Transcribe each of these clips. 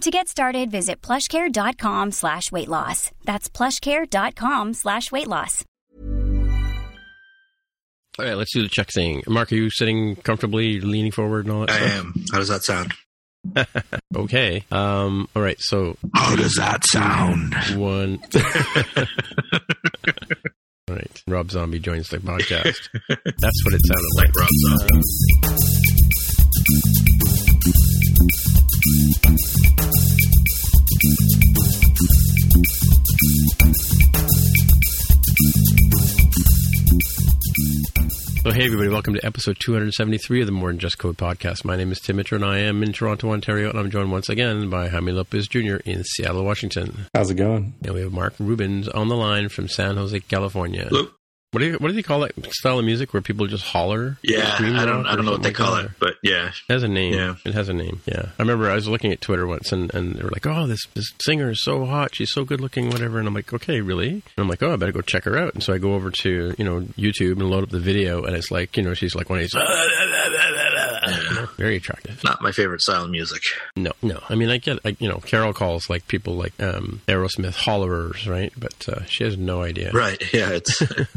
To get started, visit plushcare.com slash weight loss. That's plushcare.com slash weight loss. All right, let's do the check thing. Mark, are you sitting comfortably, leaning forward and all that I stuff? am. How does that sound? Okay. Um, all right, so How does that sound? one. all right, Rob Zombie joins the podcast. That's what it sounded like. Rob Zombie. So, hey, everybody, welcome to episode 273 of the More Than Just Code podcast. My name is Tim Mitchell, and I am in Toronto, Ontario, and I'm joined once again by Jaime Lopez Jr. in Seattle, Washington. How's it going? And we have Mark Rubens on the line from San Jose, California. Hello? What do you, what do they call that style of music where people just holler? Yeah, I don't, I don't know what they something call like it, but yeah, It has a name. Yeah. It has a name. Yeah. I remember I was looking at Twitter once and, and they were like, oh, this, this singer is so hot. She's so good looking, whatever. And I'm like, okay, really? And I'm like, oh, I better go check her out. And so I go over to, you know, YouTube and load up the video and it's like, you know, she's like one of these, you know, very attractive. not my favorite style of music. No, no. I mean, I get, like, you know, Carol calls like people like um, Aerosmith hollerers, right? But uh, she has no idea. Right? Yeah, it's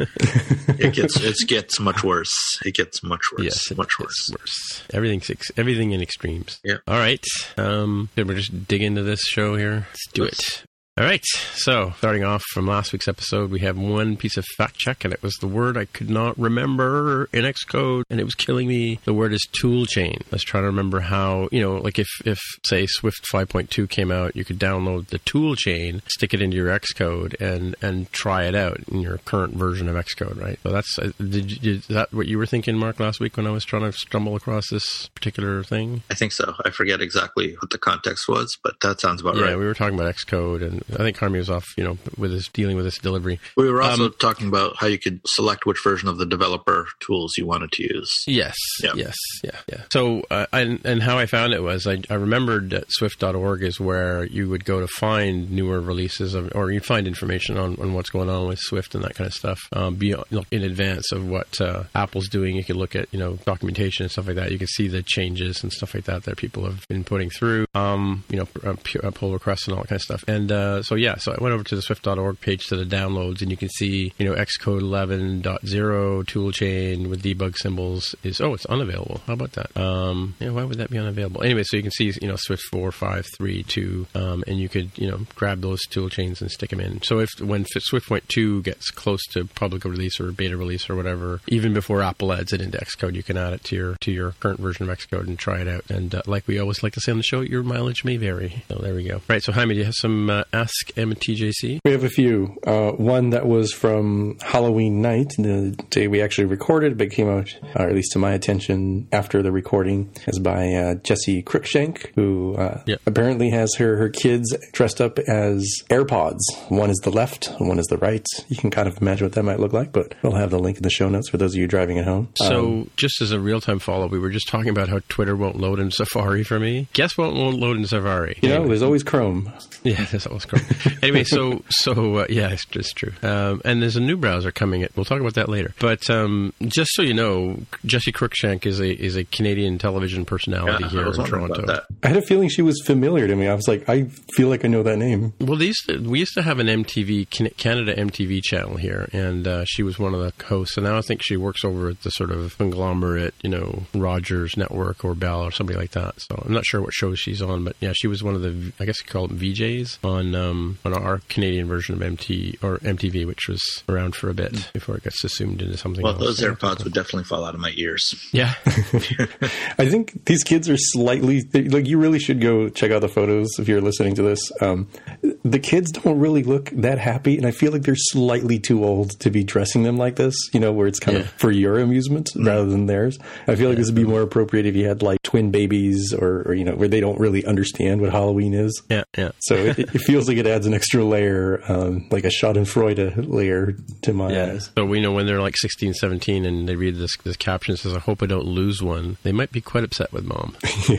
it gets it gets much worse. It gets much worse. Yes, much worse. worse. Everything's ex- everything in extremes. Yeah. All right. Um, should we just dig into this show here? Let's do it. All right. So, starting off from last week's episode, we have one piece of fact check, and it was the word I could not remember in Xcode, and it was killing me. The word is toolchain. Let's try to remember how, you know, like if, if say, Swift 5.2 came out, you could download the toolchain, stick it into your Xcode, and, and try it out in your current version of Xcode, right? So that's, uh, did you, is that what you were thinking, Mark, last week when I was trying to stumble across this particular thing? I think so. I forget exactly what the context was, but that sounds about Yeah, right. we were talking about Xcode, and I think Carmi was off, you know, with his dealing with this delivery. We were also Um, talking about how you could select which version of the developer tools you wanted to use. Yes, Yeah. yes, yeah, yeah. So, uh, and, and how I found it was I, I remembered that Swift.org is where you would go to find newer releases of, or you find information on, on what's going on with Swift and that kind of stuff. Um, beyond, you know, in advance of what uh, Apple's doing, you could look at you know documentation and stuff like that. You can see the changes and stuff like that that people have been putting through. Um, you know, uh, uh, pull requests and all that kind of stuff. And uh, so yeah, so I went over to the Swift.org page to the downloads, and you can see you know Xcode 11.0 toolchain with debug symbols is oh it's unavailable. How about that? Um, yeah, why would that be unavailable? Anyway, so you can see you know Swift 4, 5, 3, 2, um, and you could you know grab those toolchains and stick them in. So if when Swift Point 2 gets close to public release or beta release or whatever, even before Apple adds it into Xcode, you can add it to your to your current version of Xcode and try it out. And uh, like we always like to say on the show, your mileage may vary. So there we go. Right. So Jaime, do you have some uh, Ask MTJC? We have a few. Uh, one that was from Halloween night, the day we actually recorded, but came out, or at least to my attention after the recording, is by uh, Jessi Cruickshank, who uh, Yep. apparently has her, her kids dressed up as AirPods. One is the left, one is the right. You can kind of imagine what that might look like, but we'll have the link in the show notes for those of you driving at home. So, Um, just as a real time follow we were just talking about how Twitter won't load in Safari for me. Guess what won't load in Safari? you know, there's always Chrome. Yeah, there's always Discord. anyway, so so uh, yeah, it's just true. Um, and there's a new browser coming. At, we'll talk about that later. But um, just so you know, Jessi Cruickshank is a is a Canadian television personality Yeah, I here was in Toronto. about that. I had a feeling she was familiar to me. I was like, I feel like I know that name. Well, they used to, we used to have an MTV Canada MTV channel here, and uh, she was one of the hosts. And now I think she works over at the sort of conglomerate, you know, Rogers Network or Bell or somebody like that. So I'm not sure what shows she's on, but yeah, she was one of the I guess you call them VJs on um, on our Canadian version of MT or MTV, which was around for a bit before it gets assumed into something Well, else. those AirPods would definitely fall out of my ears. yeah, I think these kids are slightly like you really should go check out the photos if you're listening to this. Um, the kids don't really look that happy, and I feel like they're slightly too old to be dressing them like this. You know, where it's kind Yeah. of for your amusement rather than theirs. I feel like this would be more appropriate if you had like twin babies, or, or you know, where they don't really understand what Halloween is. yeah, yeah. So it, it feels like it adds an extra layer, um, like a Schadenfreude layer to my eyes. So we know when they're like 16, 17 and they read this, this caption says, I hope I don't lose one, they might be quite upset with mom.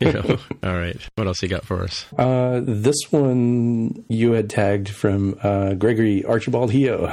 you know? All right. What else you got for us? Uh, this one you had tagged from uh, Gregory Archibald Heo,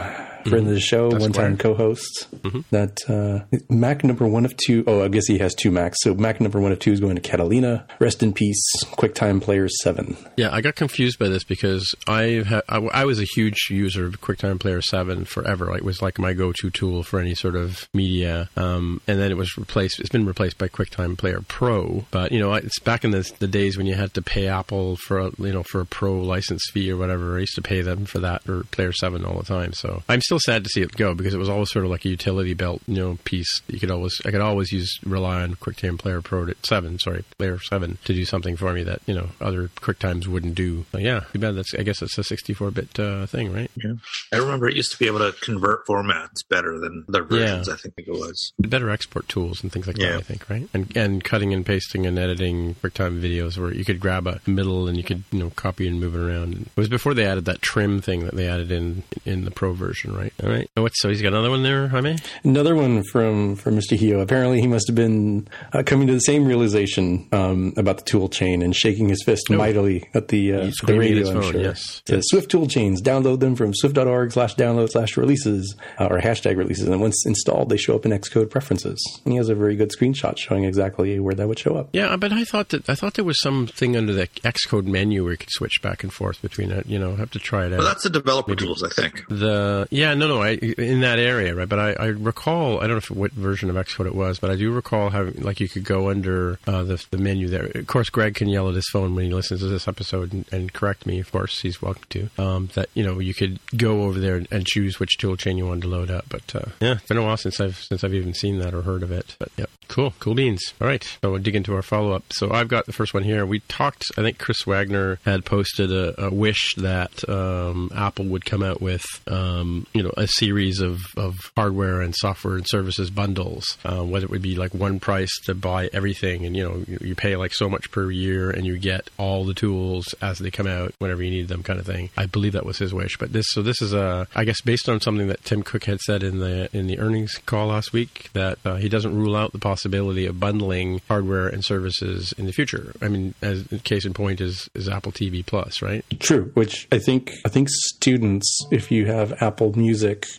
friend of the show, That's one time co-host. That uh, Mac number one of two. Oh, I guess he has two Macs. So Mac number one of two is going to Catalina. Rest in peace, QuickTime Player Seven. Yeah, I got confused by this because I ha- I, I was a huge user of QuickTime Player 7 forever. Like, It was like my go-to tool for any sort of media. Um, and then it was replaced. It's been replaced by QuickTime Player Pro. But you know, it's back in the, the days when you had to pay Apple for a, you know for a Pro license fee or whatever. I used to pay them for that or Player 7 all the time. So I'm still sad to see it go because it was always sort of like a utility belt, you know, piece. You could always I could always use rely on QuickTime Player Pro to, 7, sorry, Player 7 to do something for me that you know other QuickTimes wouldn't do. So, yeah, too bad. That's I guess it's a 64-bit uh, thing, right? Yeah. I remember it used to be able to convert formats better than other versions, I think it was. better export tools and things like that. I think, right? And and cutting and pasting and editing QuickTime videos where you could grab a middle and you could you know copy and move it around. It was before they added that trim thing that they added in in the Pro version, right? All right. Oh, what? So he's got another one there, Jaime. Another one from from Mr. Heo. Apparently, he must have been uh, coming to the same realization um, about the tool chain and shaking his fist mightily at the, uh, the radio. his I'm sure. yes. Says, Swift tool chains. Download them from swift.org slash download slash releases uh, or hashtag releases. And once installed, they show up in Xcode preferences. And he has a very good screenshot showing exactly where that would show up. Yeah, but I thought that I thought there was something under the Xcode menu where you could switch back and forth between it. You know, have to try it out. But that's the developer tools, I think. The yeah no no I in that area right but I, I recall I don't know if, what version of Xcode it was but I do recall having like you could go under uh, the the menu there. Of course Greg can yell at his phone when he listens to this episode and, and correct me of course he's welcome to um, that you know you could go over there and choose which tool chain you wanted to load up but uh, yeah it's been a while since I've since I've even seen that or heard of it but yeah cool cool beans. All right so we'll dig into our follow up so I've got the first one here. We talked I think Chris Wagner had posted a, a wish that um, Apple would come out with um, you know a series of, of hardware and software and services bundles uh, whether it would be like one price to buy everything and you know you, you pay like so much per year and you get all the tools as they come out whenever you need them kind of thing. I believe that was his wish but this so this is a I guess based on something that Tim Cook had said in the in the earnings call last week that uh, he doesn't rule out the possibility of bundling hardware and services in the future. I mean as case in point is is Apple TV Plus right? True, which I think I think students, if you have Apple Music,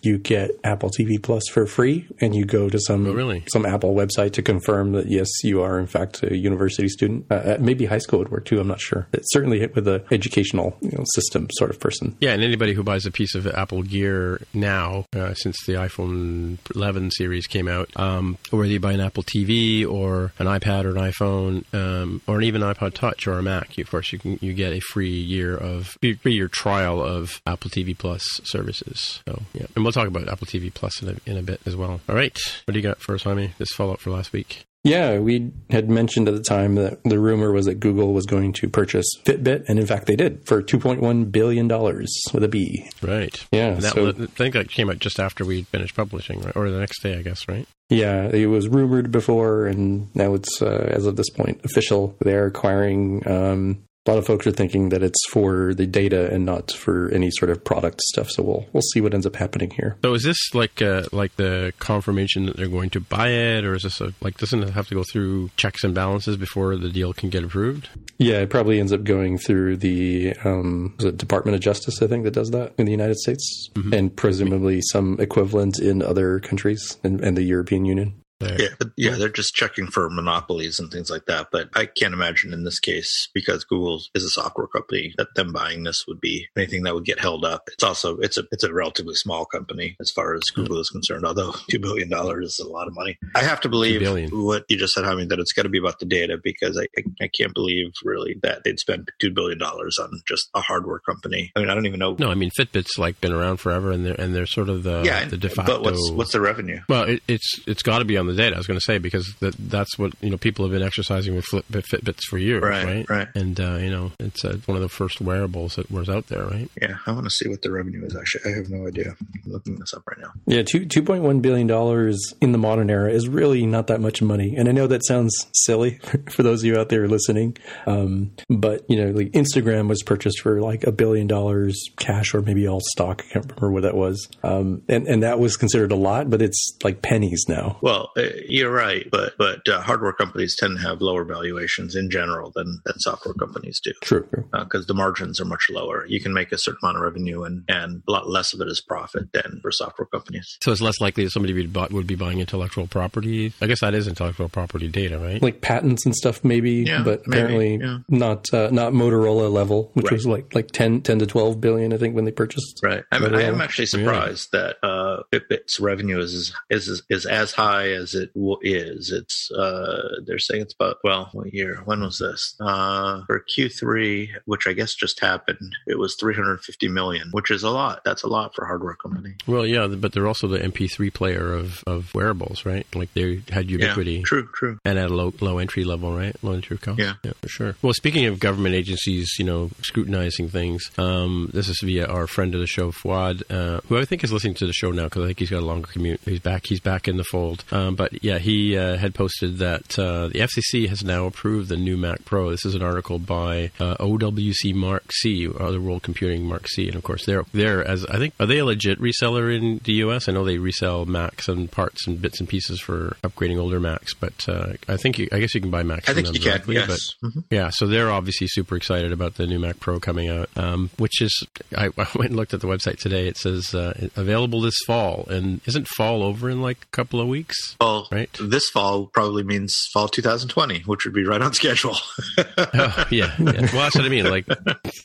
you get Apple TV Plus for free, and you go to some Oh, really? some Apple website to confirm that yes, you are in fact a university student. Uh, Uh, maybe high school would work too. I'm not sure. It's certainly hit with a educational you know, system sort of person. Yeah, and anybody who buys a piece of Apple gear now, uh, since the iPhone 11 series came out, um, whether you buy an Apple TV or an iPad or an iPhone, um, or an even iPod Touch or a Mac, you, of course, you can you get a free year of free year trial of Apple TV Plus services. So yeah, and we'll talk about Apple TV Plus in a, in a bit as well. All right, what do you got for us, Jaime? This follow up for last week. Yeah, we had mentioned at the time that the rumor was that Google was going to purchase Fitbit, and in fact they did for 2.1 billion dollars with a B. Right. Yeah, And that so- I think that came out just after we finished publishing, right? or the next day, I guess, right? Yeah, it was rumored before, and now it's uh, as of this point official. They're acquiring um, A lot of folks are thinking that it's for the data and not for any sort of product stuff. So we'll we'll see what ends up happening here. So is this like uh, like the confirmation that they're going to buy it, or is this a, like doesn't it have to go through checks and balances before the deal can get approved? Yeah, it probably ends up going through the um, Department of Justice, I think, that does that in the United States, and presumably some equivalent in other countries and, and the European Union. There. Yeah, but yeah, they're just checking for monopolies and things like that. But I can't imagine in this case because Google is a software company that them buying this would be anything that would get held up. It's also it's a it's a relatively small company as far as hmm. Google is concerned. Although two billion dollars is a lot of money, I have to believe what you just said, Jaime, that it's got to be about the data because I, I I can't believe really that they'd spend two billion dollars on just a hardware company. I mean, I don't even know. No, I mean Fitbit's like been around forever, and they're and they're sort of the yeah, the de facto. but what's what's the revenue? well, it, it's it's got to be on the data. I was going to say because that that's what you know people have been exercising with Flip, Fitbits for years, Right, right? right. And uh, you know it's uh, one of the first wearables that was out there, right? Yeah, I want to see what the revenue is. Actually, I have no idea. I'm looking this up right now. Yeah, two two point one billion dollars in the modern era is really not that much money, and I know that sounds silly for those of you out there listening, um, but you know, like Instagram was purchased for like a billion dollars cash or maybe all stock. I can't remember what that was, um, and and that was considered a lot, but it's like pennies now. Well, you're right, but but uh, hardware companies tend to have lower valuations in general than than software companies do. True. true. Because the margins are much lower, you can make a certain amount of revenue, and, and a lot less of it is profit than for software companies. So it's less likely that somebody would, bu- would be buying intellectual property. I guess that is intellectual property data, right? Like patents and stuff, maybe, Yeah, but maybe, apparently yeah. not uh, not Motorola level, which Right. was like like 10, 10 to twelve billion, I think, when they purchased. Right. I, mean, I am actually surprised that uh, Fitbit's revenue is is is as high as it w- is. It's uh, they're saying it's about well, what year? When was this? Uh, for Q3, which I guess just happened, it was 350 million, which is a lot. That's a lot for a hardware company. Well, yeah, but they're also the MP3 player of, of wearables, right? Like they had ubiquity. Yeah, true, true. And at a low low entry level, right? Low entry cost. Yeah. yeah, for sure. Well, speaking of government agencies, you know, scrutinizing things, um, this is via our friend of the show, Fuad, uh, who I think is listening to the show now because I think he's got a longer commute. He's back. He's back in the fold. Um, but yeah, he uh, had posted that uh, the FCC has now approved the new Mac Pro. This is an article by uh, OWC Mark C, Other World Computing Mark C, and of course they're they're as I think are they a legit reseller in the U.S. I know they resell Macs and parts and bits and pieces for upgrading older Macs, but uh, I think you, I guess you can buy Macs. I from think them you can. Yes. but Mhm. yeah, so they're obviously super excited about the new Mac Pro coming out, um, which is I, I went and looked at the website today. It says uh, available this fall, and isn't fall over in like a couple of weeks? Well, Right. this fall probably means fall 2020, which would be right on schedule. Oh, yeah, yeah. Well, that's what I mean. Like,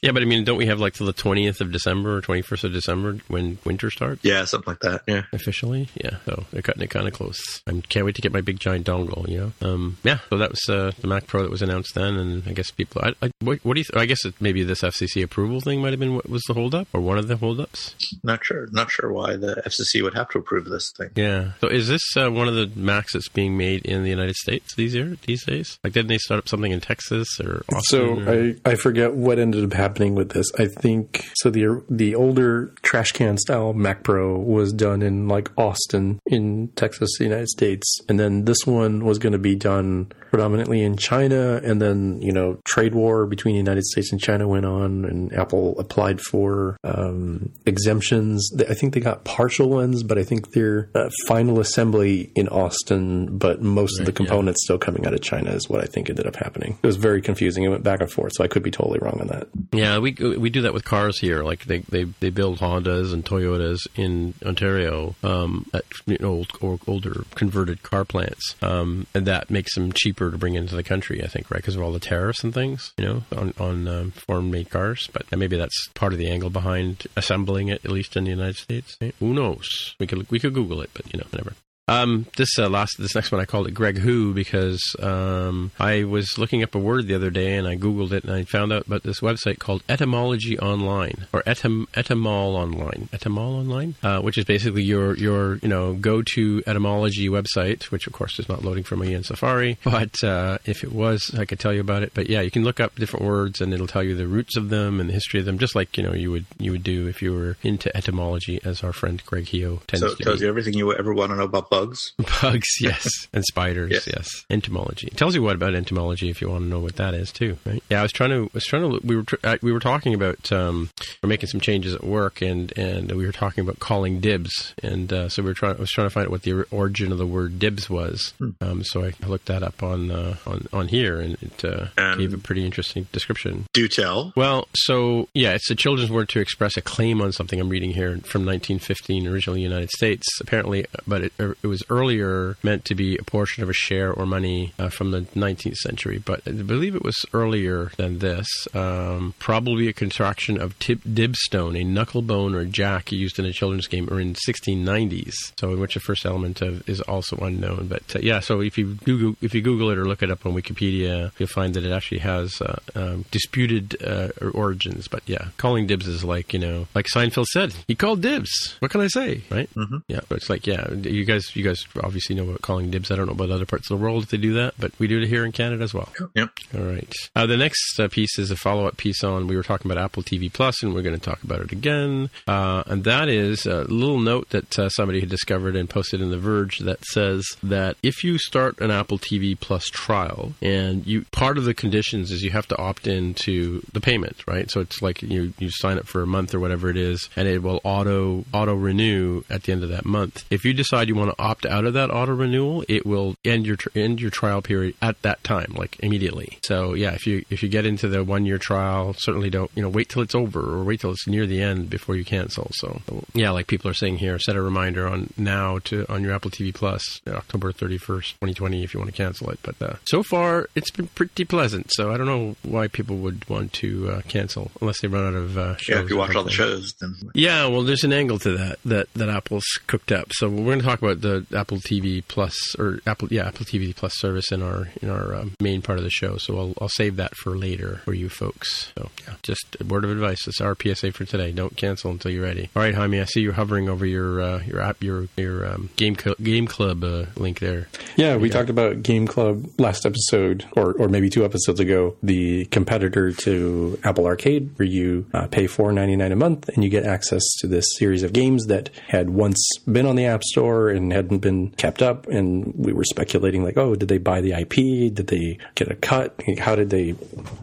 yeah, but I mean, don't we have like till the twentieth of December or twenty first of December when winter starts? yeah, something like that. Yeah. officially. Yeah, so they're cutting it kind of close. I can't wait to get my big giant dongle. You know, um, yeah. So that was uh, the Mac Pro that was announced then, and I guess people. I, I, what, what do you? Th- I guess it, maybe this FCC approval thing might have been what was the holdup or one of the holdups. Not sure. Not sure why the FCC would have to approve this thing. Yeah. So is this uh, one of the Macs that's being made in the United States these year these days? Like, didn't they start up something in Texas or Austin? So or- I, I forget what ended up happening with this. I think so. The the older trash can style Mac Pro was done in like Austin in Texas, the United States, and then this one was going to be done predominantly in China. And then you know trade war between the United States and China went on, and Apple applied for um, exemptions. I think they got partial ones, but I think their uh, final assembly in Austin, but most of the Right, yeah. components still coming out of China is what I think ended up happening. It was very confusing. It went back and forth, so I could be totally wrong on that. Yeah, we we do that with cars here. Like they they, they build Hondas and Toyotas in Ontario um, at you know, old or older converted car plants, um, and that makes them cheaper to bring into the country. I think right because of all the tariffs and things, you know, on on um, foreign made cars. But maybe that's part of the angle behind assembling it, at least in the United States. Who knows? We could we could Google it, but you know, whatever. Um, this uh, last, this next one, I called it Greg Who because um, I was looking up a word the other day and I googled it and I found out about this website called Etymology Online or etym etymol online, etymol online, uh, which is basically your your you know go to etymology website, which of course is not loading for me in Safari, but uh, if it was, I could tell you about it. But yeah, you can look up different words and it'll tell you the roots of them and the history of them, just like you know you would you would do if you were into etymology, as our friend Greg Heo tends to. So it tells you everything you ever want to know about bugs. Bugs, yes, and spiders, Yes. yes. Entomology it tells you what about entomology if you want to know what that is too, right? Yeah, I was trying to, was trying to, we were, uh, we were talking about, um, we're making some changes at work, and and we were talking about calling dibs, and uh, so we were trying, I was trying to find out what the origin of the word dibs was. Um, so I looked that up on uh, on on here, and it uh, And- gave a pretty interesting description. Do tell. Well, so yeah, it's a children's word to express a claim on something. I'm reading here from 1915, originally United States, apparently, but it, it was earlier meant to be a portion of a share or money uh, from the 19th century. But I believe it was earlier than this. Um, probably a contraction of tip, dibstone, a knuckle bone or jack used in a children's game, or in 1690s. So in which the first element of is also unknown. But uh, yeah, so if you Google if you Google it or look it up on Wikipedia, you'll find that it actually has uh, um, disputed uh, origins. But yeah, calling dibs is like you know, like Seinfeld said, he called dibs. What can I say, right? Mm-hmm. Yeah, but it's like yeah, you guys you guys obviously know about calling dibs. I don't know about other parts of the world if they do that, but we do it here in Canada as well. Yep. All right. Uh, the next uh, piece is a follow up piece on we were talking about Apple TV Plus, and we're going to talk about it again. Uh, and that is a little note that uh, somebody had discovered and posted in The Verge that says that if you start an Apple TV Plus trial, and you part of the conditions is you have to opt into the payment, right? So it's like you you sign up for a month or whatever it is, and it will auto auto renew at the end of that month. If you decide you want to opt out of that auto renewal, it will end your tr- end your trial period at that time, like immediately. So yeah, if you if you get into the one year trial, certainly don't you know wait till it's over or wait till it's near the end before you cancel. So yeah, like people are saying here, set a reminder on now to on your Apple TV Plus October thirty first, twenty twenty, if you want to cancel it. But uh, so far it's been pretty pleasant. So I don't know why people would want to uh, cancel unless they run out of uh, shows. Yeah, if you watch all the shows, then Yeah, well, there's an angle to that that that Apple's cooked up. So we're going to talk about the Apple TV Plus or Apple, yeah, Apple TV Plus service in our in our um, main part of the show. So I'll I'll save that for later for you folks. So yeah, just a word of advice. It's our PSA for today. Don't cancel until you're ready. All right, Jaime, I see you're hovering over your uh, your app your your um, game game club uh, link there. Yeah, we talked about Game Club last episode, or, or maybe two episodes ago, the competitor to Apple Arcade, where you uh, pay four ninety nine a month and you get access to this series of games that had once been on the App Store and hadn't been kept up. And we were speculating, like, oh, did they buy the IP? Did they get a cut? How did they,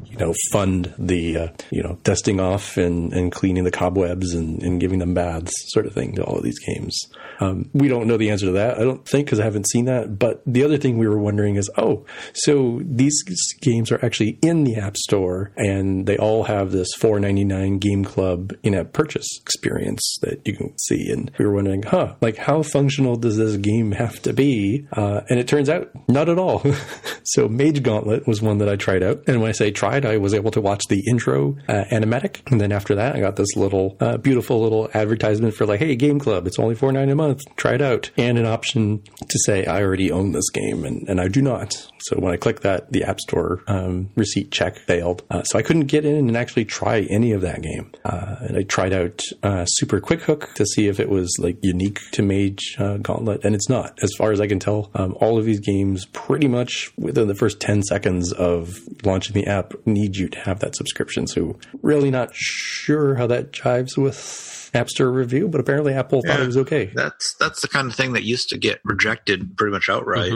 you know, fund the, uh, you know, dusting off and, and cleaning the cobwebs and, and giving them baths, sort of thing, to all of these games? Um, we don't know the answer to that. I don't think because I haven't seen that. But the other thing we were wondering is, oh, so these games are actually in the App Store, and they all have this four ninety nine Game Club in-app purchase experience that you can see. And we were wondering, huh, like how functional does this game have to be? Uh, and it turns out not at all. so Mage Gauntlet was one that I tried out, and when I say tried, I was able to watch the intro uh, animatic, and then after that, I got this little uh, beautiful little advertisement for like, hey, Game Club, it's only four ninety a month, try it out, and an option to say I already own this game, and, and I do not. So when I clicked that, the App Store um, receipt check failed. Uh, so I couldn't get in and actually try any of that game. Uh, and I tried out uh, Super Quick Hook to see if it was like unique to Mage uh, Gauntlet, and it's not. As far as I can tell, um, all of these games pretty much within the first 10 seconds of launching the app need you to have that subscription. So really not sure how that jives with App Store review, but apparently Apple thought it was okay. that's that's the kind of thing that used to get rejected pretty much outright.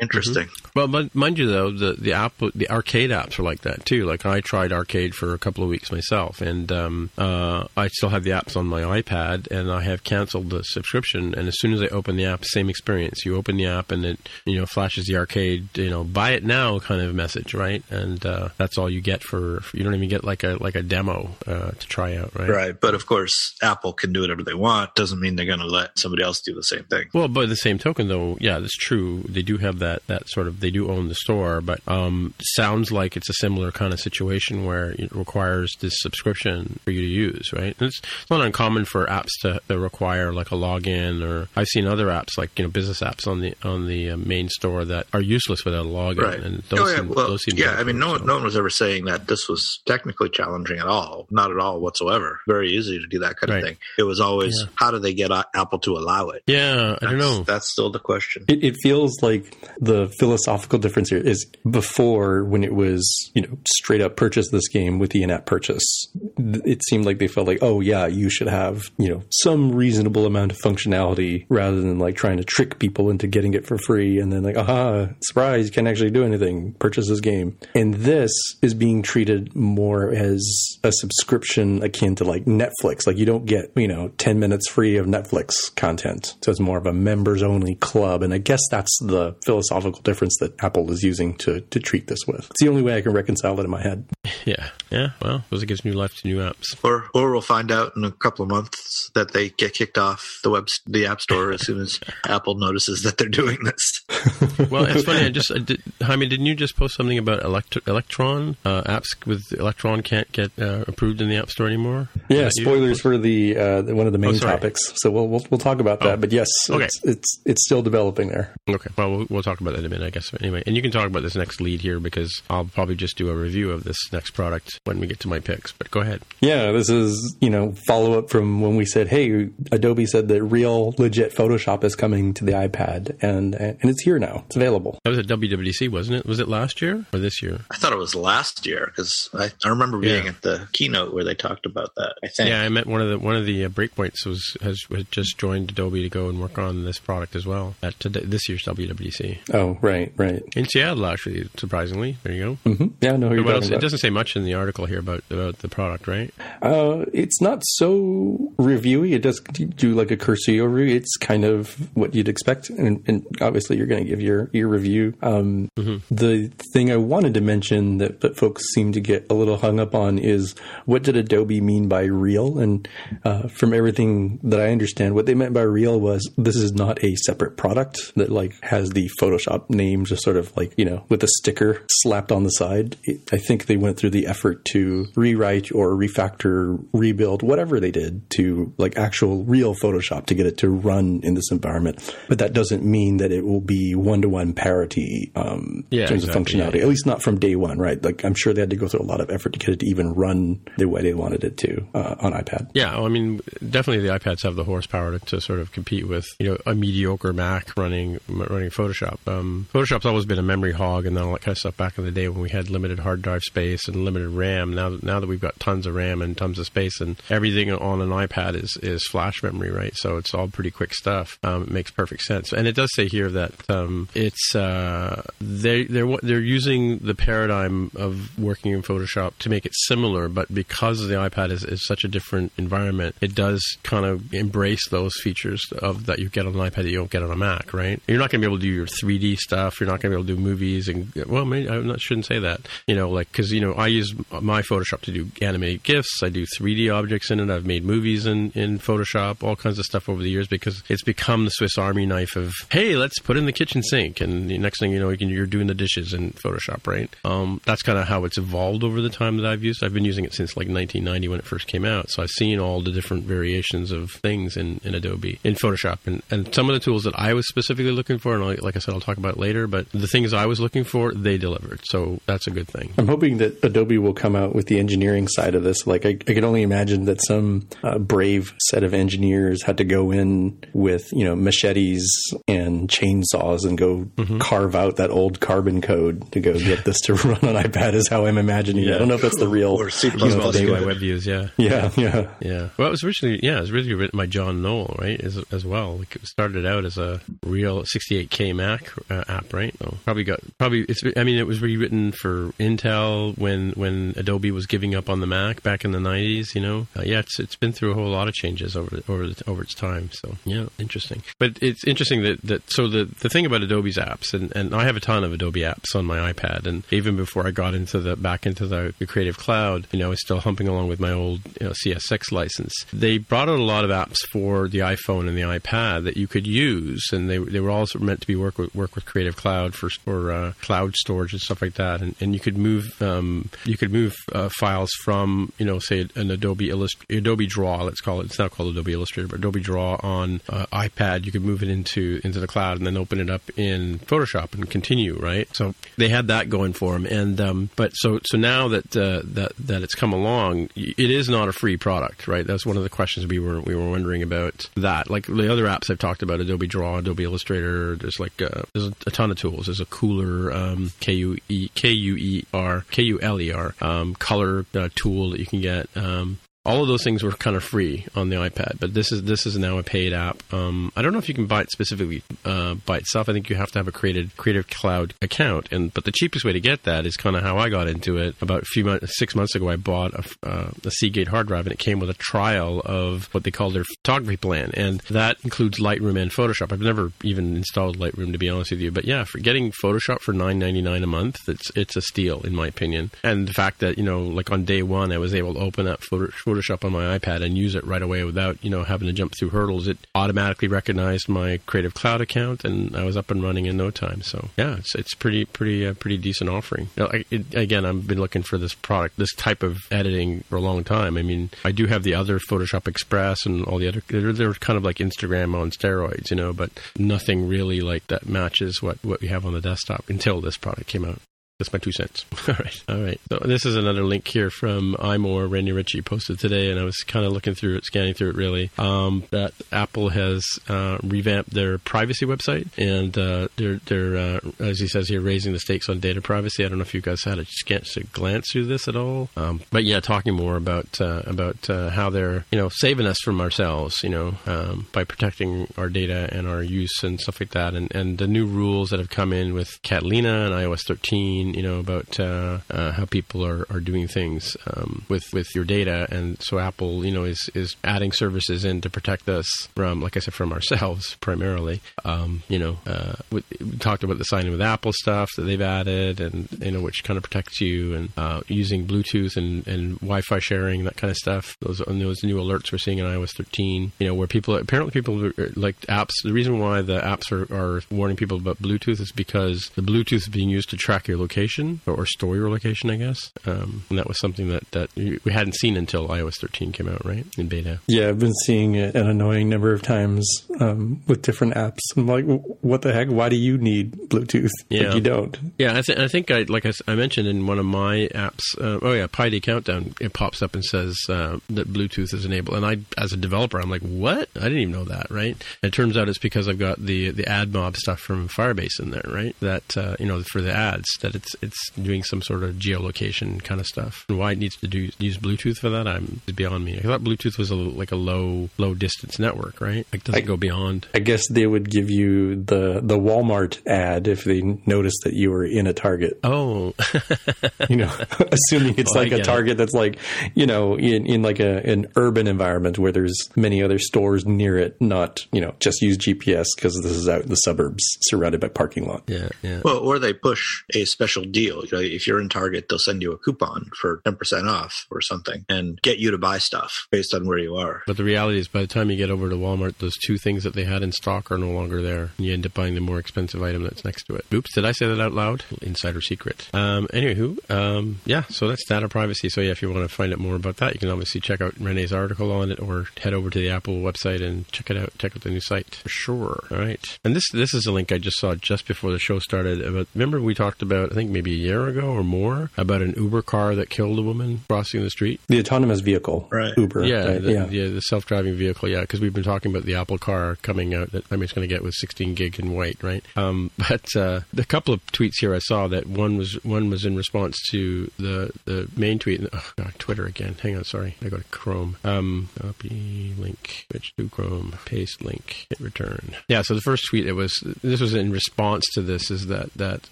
Interesting. Well, but mind you though, the the app, the arcade apps are like that too. Like I tried arcade for a couple of weeks myself, and um, uh, I still have the apps on my iPad, and I have canceled the subscription. And as soon as I open the app, same experience. You open the app, and it you know flashes the arcade, you know, buy it now kind of message, right? And uh, that's all you get for. You don't even get like a like a demo uh, to try out, right? Right, but of course, Apple can do whatever they want. Doesn't mean they're going to let somebody else do the same thing. Well, by the same token, though, yeah, that's true. They do have that that sort of they do own the store, but um, sounds like it's a similar kind of situation where it requires this subscription for you to use, right? And it's, it's not uncommon for apps to, to require like a login, or I've seen other apps like you know business apps on the on the uh, main store that are useless without a login, Right. and those oh, yeah, seem, well, those seem yeah. I mean, no, approved, no one was ever saying that this was technically challenging at all. Not at all whatsoever. Very easy to do that kind of Right. Anything. It was always Yeah. how do they get Apple to allow it? Yeah, I don't know. That's still the question. It, it feels like the philosophical difference here is before when it was, you know, straight up purchase this game with the in-app purchase. It seemed like they felt like, oh yeah, you should have, you know, some reasonable amount of functionality rather than like trying to trick people into getting it for free and then like, aha, surprise, you can't actually do anything. Purchase this game. And this is being treated more as a subscription akin to like Netflix. Like you don't get, you know, 10 minutes free of Netflix content. So it's more of a members only club. And I guess that's the philosophical difference that Apple is using to, to treat this with. It's the only way I can reconcile it in my head. Yeah, yeah. Well, because it gives new life to new apps. Or, or we'll find out in a couple of months that they get kicked off the web, the App Store as soon as Apple notices that they're doing this. Well, it's funny. I just, I did, Jaime, didn't you just post something about elect- Electron uh, apps with Electron can't get uh, approved in the App Store anymore? Yeah, Is you? spoilers for the uh, one of the main Oh, topics. So we'll, we'll we'll talk about that. Oh. But yes, Okay. it's, it's it's still developing there. Okay. Well, well, we'll talk about that in a minute, I guess. Anyway, and you can talk about this next lead here because I'll probably just do a review of this next product when we get to my picks. But go ahead. Yeah, this is you know follow up from when we said, hey, Adobe said that real legit Photoshop is coming to the iPad, and and it's here now. It's available. That was at WWDC, wasn't it? Was it last year or this year? I thought it was last year because I, I remember being Yeah. at the keynote where they talked about that. I think. Yeah, I met one of the one of the uh, breakpoints was has, has just joined Adobe to go and work on this product as well at today, this year's WWDC Oh, right, right. in Seattle. Actually, surprisingly, there you go. hmm Yeah, I know who you're else? It doesn't say much in the article here about about the product, right? Uh, it's not so reviewy. It does do like a cursory overview. It's kind of what you'd expect, and, and obviously you're going to give your your review. Um, The thing I wanted to mention that, that folks seem to get a little hung up on is what did Adobe mean by real? And uh, from everything that I understand, what they meant by real was this is not a separate product that like has the Photoshop name just sort of like you know with a sticker slapped on the side. It, I think they went through the effort to rewrite or refactor, rebuild, whatever they did to like actual real Photoshop to get it to run in this environment. But that doesn't mean that it will be one to one parity um, Yeah, in terms exactly, of functionality. At least not from day one, right? Like I'm sure they had to go through a lot of effort to get it to even run the way they wanted it to uh, on iPad. Yeah, I mean, definitely the iPads have the horsepower to, to sort of compete with you know a mediocre Mac running running Photoshop. Um, Photoshop's always been a memory hog and all that kind of stuff back in the day when we had limited hard drive space and limited RAM. Now now that we've got tons of RAM and tons of space and everything on an iPad is is flash memory, right? So it's all pretty quick stuff. Um, it makes perfect sense. And it does say here that um, it's uh, they they're they're using the paradigm of working in Photoshop to make it similar, but because the iPad is, is such a different environment, it does kind of embrace those features of that you get on an iPad that you don't get on a Mac, right? You're not going to be able to do your 3D stuff. You're not going to be able to do movies and well, maybe I shouldn't say that. You know, like because you know I use my Photoshop to do animated GIFs. I do 3D objects in it. I've made movies in in Photoshop, all kinds of stuff over the years because it's become the Swiss Army knife of hey, let's put in the kitchen sink, and the next thing you know, you you're doing the dishes in Photoshop, right? Um, that's kind of how it's evolved over the time that I've used. I've been using it since like 1990 when it first came out, so I've seen all the different variations of things in, in Adobe in Photoshop, and and some of the tools that I was specifically looking for, and I, like I said, I'll talk about it later. But the things I was looking for, they delivered, so that's a good thing. I'm hoping that Adobe will come out with the engineering side of this. Like, I, I can only imagine that some uh, brave set of engineers had to go in with, you know, machetes and chainsaws and go carve out that old carbon code to go get this to run on iPad, is how I'm imagining it. I don't know if that's the real. Or C++ you know, As well as thing. my web views, yeah. Yeah, yeah. Yeah. Well, it was originally, yeah, it was originally written by John Knoll, right, as, as well. Like it started out as a real 68K Mac uh, app, right? So probably got, probably, it's, I mean, it was rewritten for Intel when, when Adobe was giving up on the Mac back in the 90s, you know? Uh, yeah, it's, it's been through a whole lot of changes over, over, over its time. So, yeah, interesting. But it's interesting that, that so the, the thing about Adobe's apps, and, and I have a ton of Adobe apps on my iPad, and even before I got into the, back into the, the Creative Cloud, you know, I was still humping along with my old you know, CS6 license. They brought out a lot of apps for the iPhone and the iPad that you could use, and they, they were also meant to be work with, work with Creative Cloud for, for uh, cloud storage and stuff like that. And, and you could move um, you could move uh, files from you know say an Adobe Illust- Adobe Draw, let's call it. It's not called Adobe Illustrator, but Adobe Draw on uh, iPad. You could move it into into the cloud and then open it up in Photoshop and continue, right? So they had that going for them, and um, but so so now that uh, that that it's come along, it is not a free product, right? That's one of the questions we were we were wondering about that. Like the other apps I've talked about, Adobe Draw, Adobe Illustrator. There's like uh, there's a ton of tools. There's a Kuler, um, K U E K U E R K U L E R um, color uh, tool that you can get. Um, all of those things were kind of free on the iPad, but this is this is now a paid app. Um, I don't know if you can buy it specifically uh, by itself. I think you have to have a created Creative Cloud account, and but the cheapest way to get that is kind of how I got into it. About a few months, six months ago, I bought a, uh, a Seagate hard drive, and it came with a trial of what they call their photography plan, and that includes Lightroom and Photoshop. I've never even installed Lightroom to be honest with you, but yeah, for getting Photoshop for nine ninety nine a month, it's it's a steal in my opinion. And the fact that you know, like on day one, I was able to open up Photoshop Photoshop on my iPad and use it right away without you know having to jump through hurdles. It automatically recognized my Creative Cloud account, and I was up and running in no time. So yeah, it's it's pretty pretty uh, pretty decent offering. I, it, again, I've been looking for this product, this type of editing for a long time. I mean, I do have the other Photoshop Express and all the other. They're, they're kind of like Instagram on steroids, you know, but nothing really like that matches what what we have on the desktop until this product came out. That's my two cents. All right. All right. So this is another link here from iMore. Rene Ritchie posted today, and I was kind of looking through it, scanning through it really. Um, that Apple has uh, revamped their privacy website, and uh, they're, they're uh, as he says here, raising the stakes on data privacy. I don't know if you guys had a chance to glance through this at all, um, but yeah, talking more about uh, about uh, how they're you know saving us from ourselves, you know, um, by protecting our data and our use and stuff like that, and and the new rules that have come in with Catalina and iOS 13 you know, about uh, uh, how people are, are doing things um, with with your data, and so Apple, you know, is is adding services in to protect us from, like I said, from ourselves primarily. Um, you know, uh, we, we, talked about the signing with Apple stuff that they've added, and you know, which kind of protects you, and uh, using Bluetooth and, and Wi-Fi sharing, that kind of stuff. Those those new alerts we're seeing in iOS 13. You know, where people apparently people like apps. The reason why the apps are, are warning people about Bluetooth is because the Bluetooth is being used to track your location location or store your location, I guess. Um, and that was something that, that we hadn't seen until iOS 13 came out, right? In beta. Yeah, I've been seeing it an annoying number of times um, with different apps. I'm like, what the heck? Why do you need Bluetooth? Yeah. Like you don't. Yeah, I, th- I think I, like I, I, mentioned in one of my apps, uh, oh yeah, PyD Countdown, it pops up and says uh, that Bluetooth is enabled. And I, as a developer, I'm like, what? I didn't even know that, right? And it turns out it's because I've got the, the AdMob stuff from Firebase in there, right? That, uh, you know, for the ads, that it's it's doing some sort of geolocation kind of stuff. And why it needs to do use Bluetooth for that, I'm beyond me. I thought Bluetooth was a, like a low low distance network, right? Like doesn't I, go beyond. I guess they would give you the the Walmart ad if they noticed that you were in a Target. Oh, you know, assuming it's oh, like a Target it. that's like you know in in like a an urban environment where there's many other stores near it, not you know just use GPS because this is out in the suburbs surrounded by parking lot. Yeah, yeah. Well, or they push a special deal. You know, if you're in Target, they'll send you a coupon for 10% off or something and get you to buy stuff based on where you are. But the reality is, by the time you get over to Walmart, those two things that they had in stock are no longer there. And you end up buying the more expensive item that's next to it. Oops, did I say that out loud? Insider secret. Um, anywho, um, yeah, so that's data privacy. So, yeah, if you want to find out more about that, you can obviously check out Rene's article on it or head over to the Apple website and check it out. Check out the new site for sure. All right. And this this is a link I just saw just before the show started. About remember we talked about I think maybe a year ago or more about an Uber car that killed a woman crossing the street. The autonomous vehicle, right? Uber, yeah, right? The, yeah. yeah, the self-driving vehicle, yeah. Because we've been talking about the Apple car coming out that I mean it's going to get with 16 gig in white, right? Um, but uh, the couple of tweets here I saw that one was one was in response to the the main tweet. Oh God, Twitter again. Hang on, sorry, I go to Chrome. Um, copy link, switch to Chrome, paste link, hit return. Yeah, so the first tweet it was this was in response to this is that that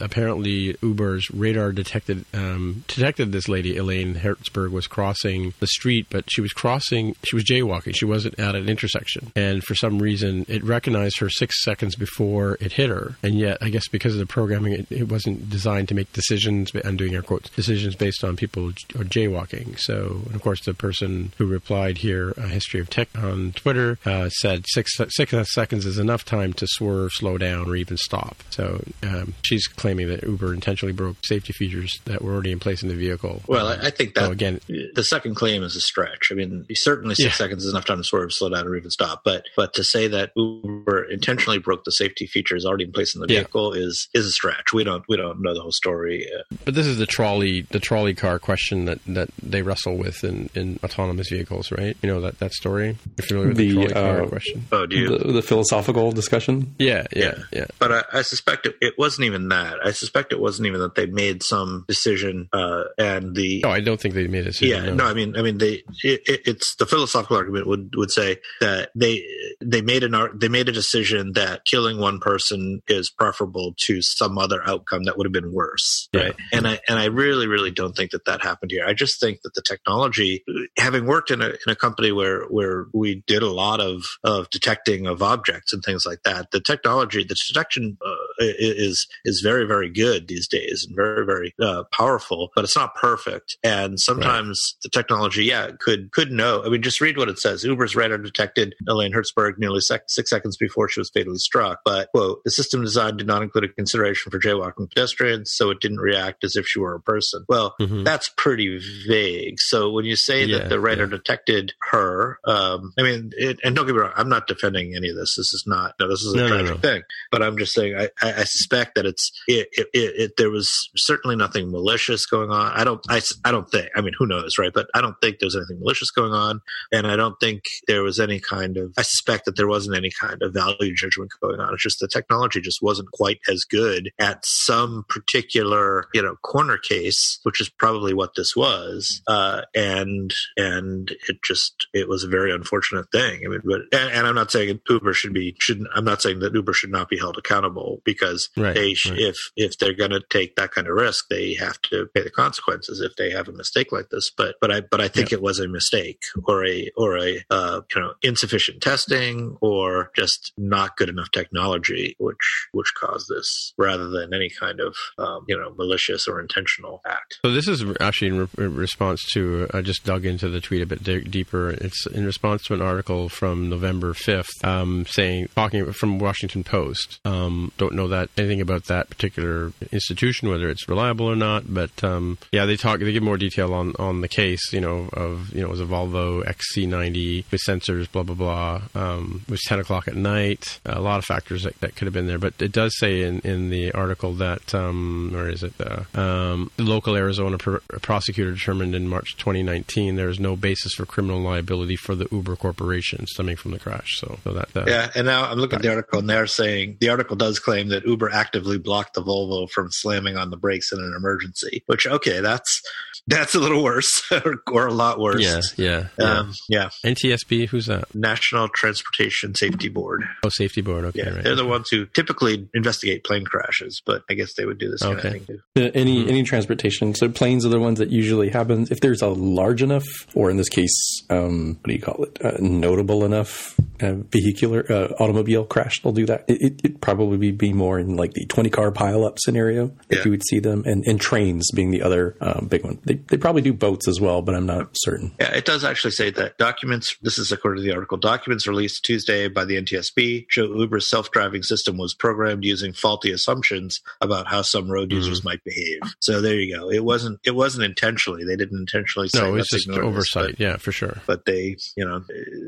apparently Uber's radar detected um, detected this lady Elaine Herzberg was crossing the street, but she was crossing. She was jaywalking. She wasn't at an intersection, and for some reason, it recognized her six seconds before it hit her. And yet, I guess because of the programming, it, it wasn't designed to make decisions. I'm doing air quotes decisions based on people jaywalking. So, of course, the person who replied here, a history of tech on Twitter, uh, said six six seconds is enough time to swerve, slow down, or even stop. So um, she's claiming that Uber intentionally intentionally broke safety features that were already in place in the vehicle. Well, I, I think that So again- the second claim is a stretch. I mean, certainly six Yeah. seconds is enough time to swerve, slow down, or even stop. But but to say that Uber intentionally broke the safety features already in place in the Yeah. vehicle is is a stretch. We don't we don't know the whole story. Uh, But this is the trolley, the trolley car question that, that they wrestle with in, in autonomous vehicles, right? You know that, that story. You're familiar with the, The, trolley car uh, question? oh, do you? The, the philosophical discussion. Yeah, yeah, yeah. But I, I suspect it, it wasn't even that. I suspect it wasn't even that they made some decision uh, and the No, I don't think they made a decision. yeah no i mean i mean they it, it, it's the philosophical argument would would say that they they made an ar- they made a decision that killing one person is preferable to some other outcome that would have been worse Yeah. right and i and i really really don't think that that happened here i just think that the technology having worked in a in a company where where we did a lot of of detecting of objects and things like that the technology the detection uh, is is very very good these days and very very uh, powerful but it's not perfect. And sometimes the technology yeah could could know. I mean just read what it says. Uber's radar detected elaine herzberg nearly sec- six seconds before she was fatally struck. But quote the system design did not include a consideration for jaywalking pedestrians so it didn't react as if she were a person. Well Mhm. that's pretty vague. So when you say Yeah, that the radar yeah. detected her um i mean it, and don't get me wrong i'm not defending any of this. This is not no this is a No, no, tragic no. thing. But i'm just saying i i, I suspect that it's it, it, it, it there was certainly nothing malicious going on. I don't I, I don't think i mean who knows right? But i don't think there's anything malicious going on. And i don't think there was any kind of i suspect that there wasn't any kind of value judgment going on. It's just the technology just wasn't quite as good at some particular you know corner case which is probably what this was. Uh and and it just it was a very unfortunate thing. I mean but and, and i'm not saying uber should be shouldn't i'm not saying that uber should not be held accountable because Right, they right. if if they're going to take that kind of risk they have to pay the consequences if they have a mistake like this but but i but i think it was a mistake or a or a uh, you know insufficient testing or just not good enough technology which which caused this rather than any kind of um, you know malicious or intentional act So this is actually in re- response to I just dug into the tweet a bit de- deeper. It's in response to an article from November fifth, um, saying talking from Washington Post. Um, don't know that anything about that particular institution, whether it's reliable or not, but um, yeah, they talk. They give more detail on on the case. You know of you know it was a Volvo XC90 with sensors, blah blah blah. Um, it was ten o'clock at night. A lot of factors that, that could have been there, but it does say in in the article that um, where is it? Uh, um, the local Arizona pr- prosecutor determined in March 2019 there is no basis for criminal liability for the Uber corporation stemming from the crash. So, so that, that Yeah, and now I'm looking at the article, and they're saying the article does claim that Uber actively blocked the Volvo from slamming on the brakes in an emergency. Which, okay, that's that's a little worse, or, or a lot worse. yeah, yeah, yeah. Um, yeah. NTSB, who's that? National Transportation Safety Board. Oh, safety board. Okay, Yeah, right. they're the ones who typically investigate plane crashes, but I guess they would do this kind Okay. of thing too. Uh, Any Hmm. any transportation. So planes are the ones that usually happen if there's a large enough, or in this case, um, what do you call it? Uh, notable enough uh, vehicular uh, automobile crash. They'll do that. It, it, it'd probably be, be more in like the twenty car pile up scenario that Yeah. you would see them, and, and trains being the other um, big one. They they probably do boats as well, but I'm not certain. Yeah, it does actually say that documents, this is according to the article, documents released Tuesday by the NTSB show Uber's self driving system was programmed using faulty assumptions about how some road Mm-hmm. users might behave. So there you go. It wasn't it wasn't intentionally. They didn't intentionally say no, it's just this, but- oversight. yeah, for sure. but they, you know,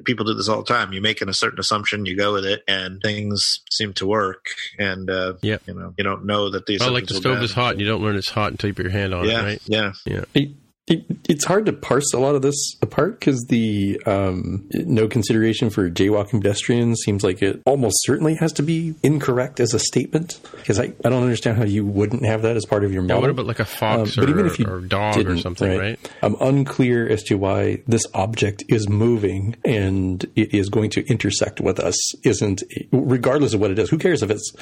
people do this all the time. You make an, a certain assumption, you go with it, and things seem to work. And uh, Yep. you know, you don't know that the Well, like the assumptions were stove is hot, and you don't learn it's hot until you put your hand on Yeah, it, right? yeah. Yeah. It, it, it's hard to parse a lot of this apart because the um, no consideration for jaywalking pedestrians seems like it almost certainly has to be incorrect as a statement. Because I, I don't understand how you wouldn't have that as part of your Yeah, model. what about like a fox Um, or, but even if you or dog or something, right? I'm unclear as to why this object is moving and it is going to intersect with us. Isn't regardless of what it is. Who cares if it's?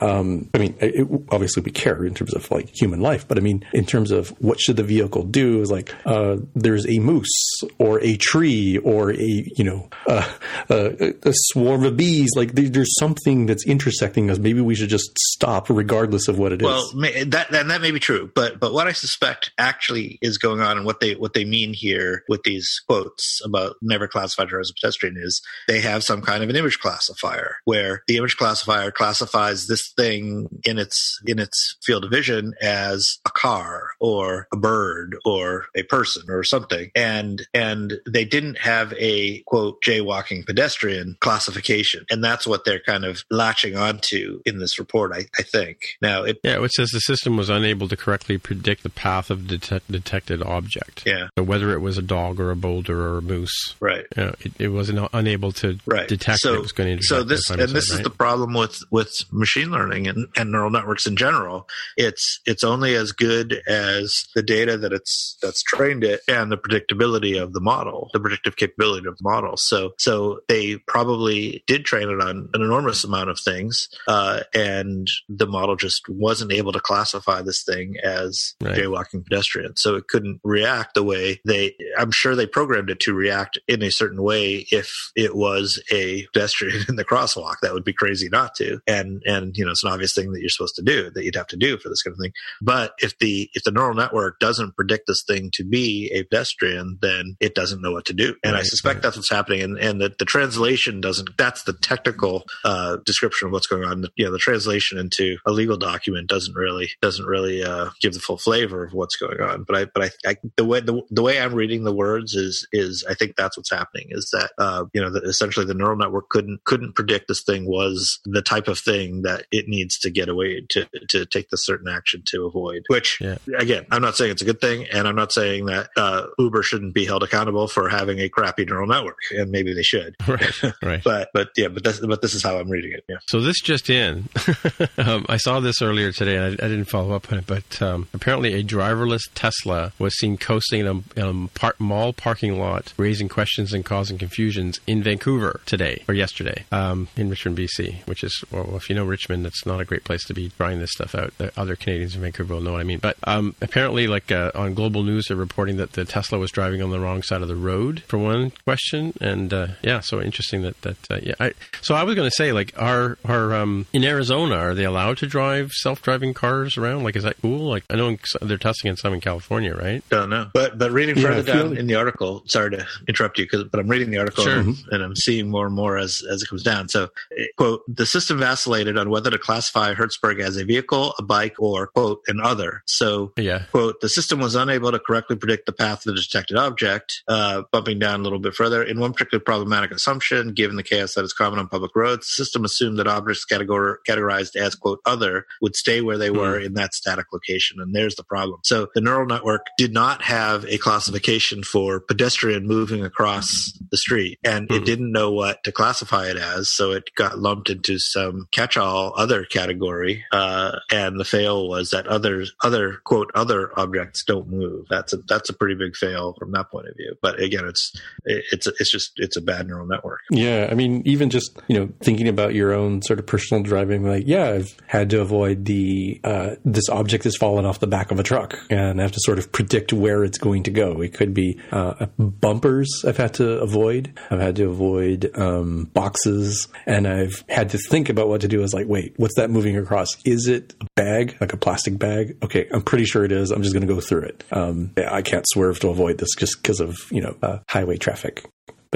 Um, I mean, it, obviously we care in terms of like human life, but I mean, in terms of what should the vehicle do? Is like like uh, there's a moose or a tree or a you know uh, a, a, swarm of bees. Like there's something that's intersecting us. Maybe we should just stop, regardless of what it well, is. well, that and that may be true, but but what I suspect actually is going on, and what they what they mean here with these quotes about never classified her as a pedestrian is they have some kind of an image classifier where the image classifier classifies this thing in its in its field of vision as a car or a bird or a person or something. And and they didn't have a quote jaywalking pedestrian classification. And that's what they're kind of latching onto in this report i, I think. Now it yeah it says the system was unable to correctly predict the path of detect, detected object. Yeah. So whether it was a dog or a boulder or a moose. Right. You know, it, it wasn't unable to right. detect so, it was going to so this and this right? is the problem with with machine learning and, and neural networks in general. It's it's only as good as the data that it's that's trained it and the predictability of the model the predictive capability of the model. So so they probably did train it on an enormous amount of things uh, and the model just wasn't able to classify this thing as right. jaywalking pedestrian. So it couldn't react the way they i'm sure they programmed it to react in a certain way if it was a pedestrian in the crosswalk. That would be crazy not to. And and you know it's an obvious thing that you're supposed to do that you'd have to do for this kind of thing. But if the if the neural network doesn't predict this thing to be a pedestrian then it doesn't know what to do and right, i suspect right. that's what's happening and and that the translation doesn't that's the technical uh, description of what's going on you know the translation into a legal document doesn't really doesn't really uh, give the full flavor of what's going on but i but i, I the way the, the way i'm reading the words is is i think that's what's happening is that uh, you know that essentially the neural network couldn't couldn't predict this thing was the type of thing that it needs to get away to to take the certain action to avoid. Which yeah. again, I'm not saying it's a good thing, and I'm not saying that uh, Uber shouldn't be held accountable for having a crappy neural network, and maybe they should. Right. right. but but yeah, but this but this is how I'm reading it. Yeah. So this just in, um, I saw this earlier today, and I, I, didn't follow up on it, but um, apparently a driverless Tesla was seen coasting in a, in a mall parking lot, raising questions and causing confusions in Vancouver today or yesterday um, in Richmond, BC, which is well, if you know Richmond, it's not a great place to be trying this stuff out. The other Canadians in Vancouver will know what I mean. But um, apparently, like uh, on Global News, they're reporting that the Tesla was driving on the wrong side of the road for one question, and uh, yeah, so interesting that that uh, yeah. I, so I was going to say, like, are are um, in Arizona are they allowed to drive self driving cars around? Like, is that cool? Like, I know they're testing in some in California, right? Don't know, but but reading further yeah, down like... in the article, sorry to interrupt you, because but I'm reading the article sure. and, and I'm seeing more and more as as it comes down. So, quote, the system vacillated on whether to classify Herzberg as a vehicle, a bike, or quote, an other. So, yeah. quote, the system was unable to correctly predict the path of the detected object. Uh, bumping down a little bit further, in one particularly problematic assumption, given the chaos that is common on public roads, the system assumed that objects categor- categorized as quote other would stay where they were mm. in that static location, and there's the problem. So, the neural network did not have a classification for pedestrian moving across the street, and mm. it hmm. didn't know what to classify it as, so it got lumped into some catch-all other category. Uh, and the fail was that others, other quote other objects don't move. That's a that's a pretty big fail from that point of view. But again, it's it's it's just it's a bad neural network. Yeah, I mean, even just you know thinking about your own sort of personal driving, like yeah, I've had to avoid the uh, this object has fallen off the back of a truck, and I have to sort of predict where it's going to go. It could be uh, bumpers I've had to avoid. I've had to avoid um, boxes, and I've had to think about what to do. Is like, wait, what's that moving across? Is it a bag, like a plastic bag? Okay, I'm pretty sure it is. I'm just going to go through it. Um, I can't swerve to avoid this just because of you know uh, highway traffic.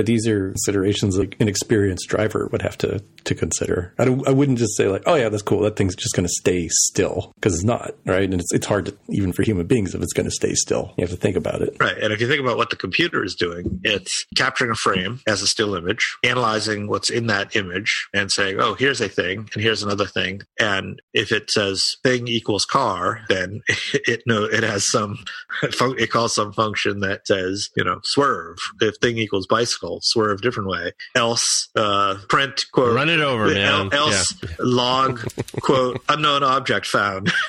But these are considerations like an experienced driver would have to to consider. I, I wouldn't just say like, oh yeah, that's cool. That thing's just going to stay still because it's not right, and it's it's hard to, even for human beings if it's going to stay still. You have to think about it. Right, and if you think about what the computer is doing, it's capturing a frame as a still image, analyzing what's in that image, and saying, oh, here's a thing, and here's another thing, and if it says thing equals car, then it know it has some it calls some function that says you know swerve. If thing equals bicycle angle, swerve different way. Else, uh, print quote Run it over, man. Else log quote unknown object found.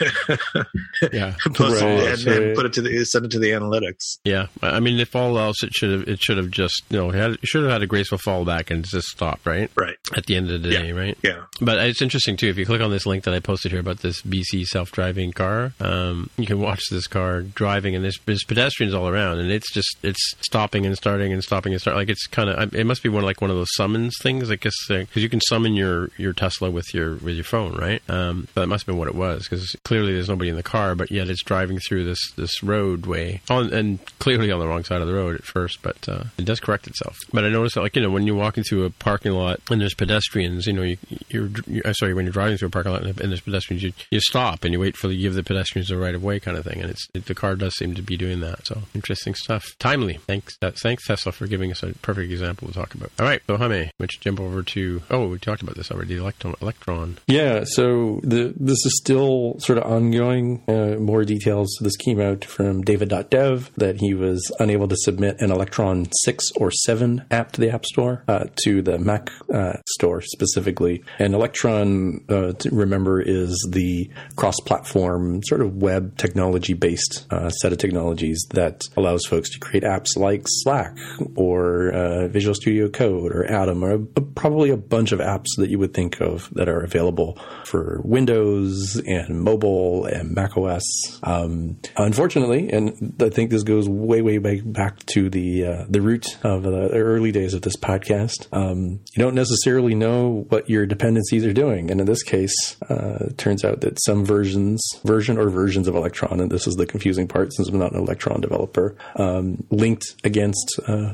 Yeah. Post Right, and, right. and put it to the send it to the analytics. Yeah, I mean, if all else, it should have it should have just you know had, it should have had a graceful fallback and just stopped right Right. at the end of the day, Yeah. right? Yeah. But it's interesting too. If you click on this link that I posted here about this BC self-driving car, um, you can watch this car driving, and there's, there's pedestrians all around, and it's just it's stopping and starting and stopping and starting. Like it's kind of it must be one like one of those summons things, I guess, because you can summon your your Tesla with your with your phone, right? Um, that must have been what it was, because clearly there's nobody in the car, but yet it's driving through this this roadway on and clearly on the wrong side of the road at first, but uh, it does correct itself. But I noticed that, like you know, when you're walking through a parking lot and there's pedestrians, you know, you, you're, you're I'm sorry, when you're driving through a parking lot and there's pedestrians, you, you stop and you wait for the give the pedestrians the right of way kind of thing, and it's it, the car does seem to be doing that. So interesting stuff. Timely. Thanks, uh, thanks Tesla for giving us a perfect example to talk about. All right, so Jaime, let's jump over to oh, we talked about this already. Electron, electron. Yeah, so the, this is still sort of ongoing. Uh, more details. This came out from David.dev that he was unable to submit an Electron 6 or 7 app to the App Store, uh, to the Mac uh, Store specifically. And Electron, uh, remember, is the cross platform, sort of web technology based uh, set of technologies that allows folks to create apps like Slack or uh, Visual Studio Code or Atom or a, probably a bunch of apps that you would think of that are available for Windows and mobile and Mac OS. Um, unfortunately, and I think this goes way, way back, back to the uh, the root of the early days of this podcast. Um, you don't necessarily know what your dependencies are doing, and in this case, uh, it turns out that some versions, version or versions of Electron, and this is the confusing part since I'm not an Electron developer, um, linked against uh,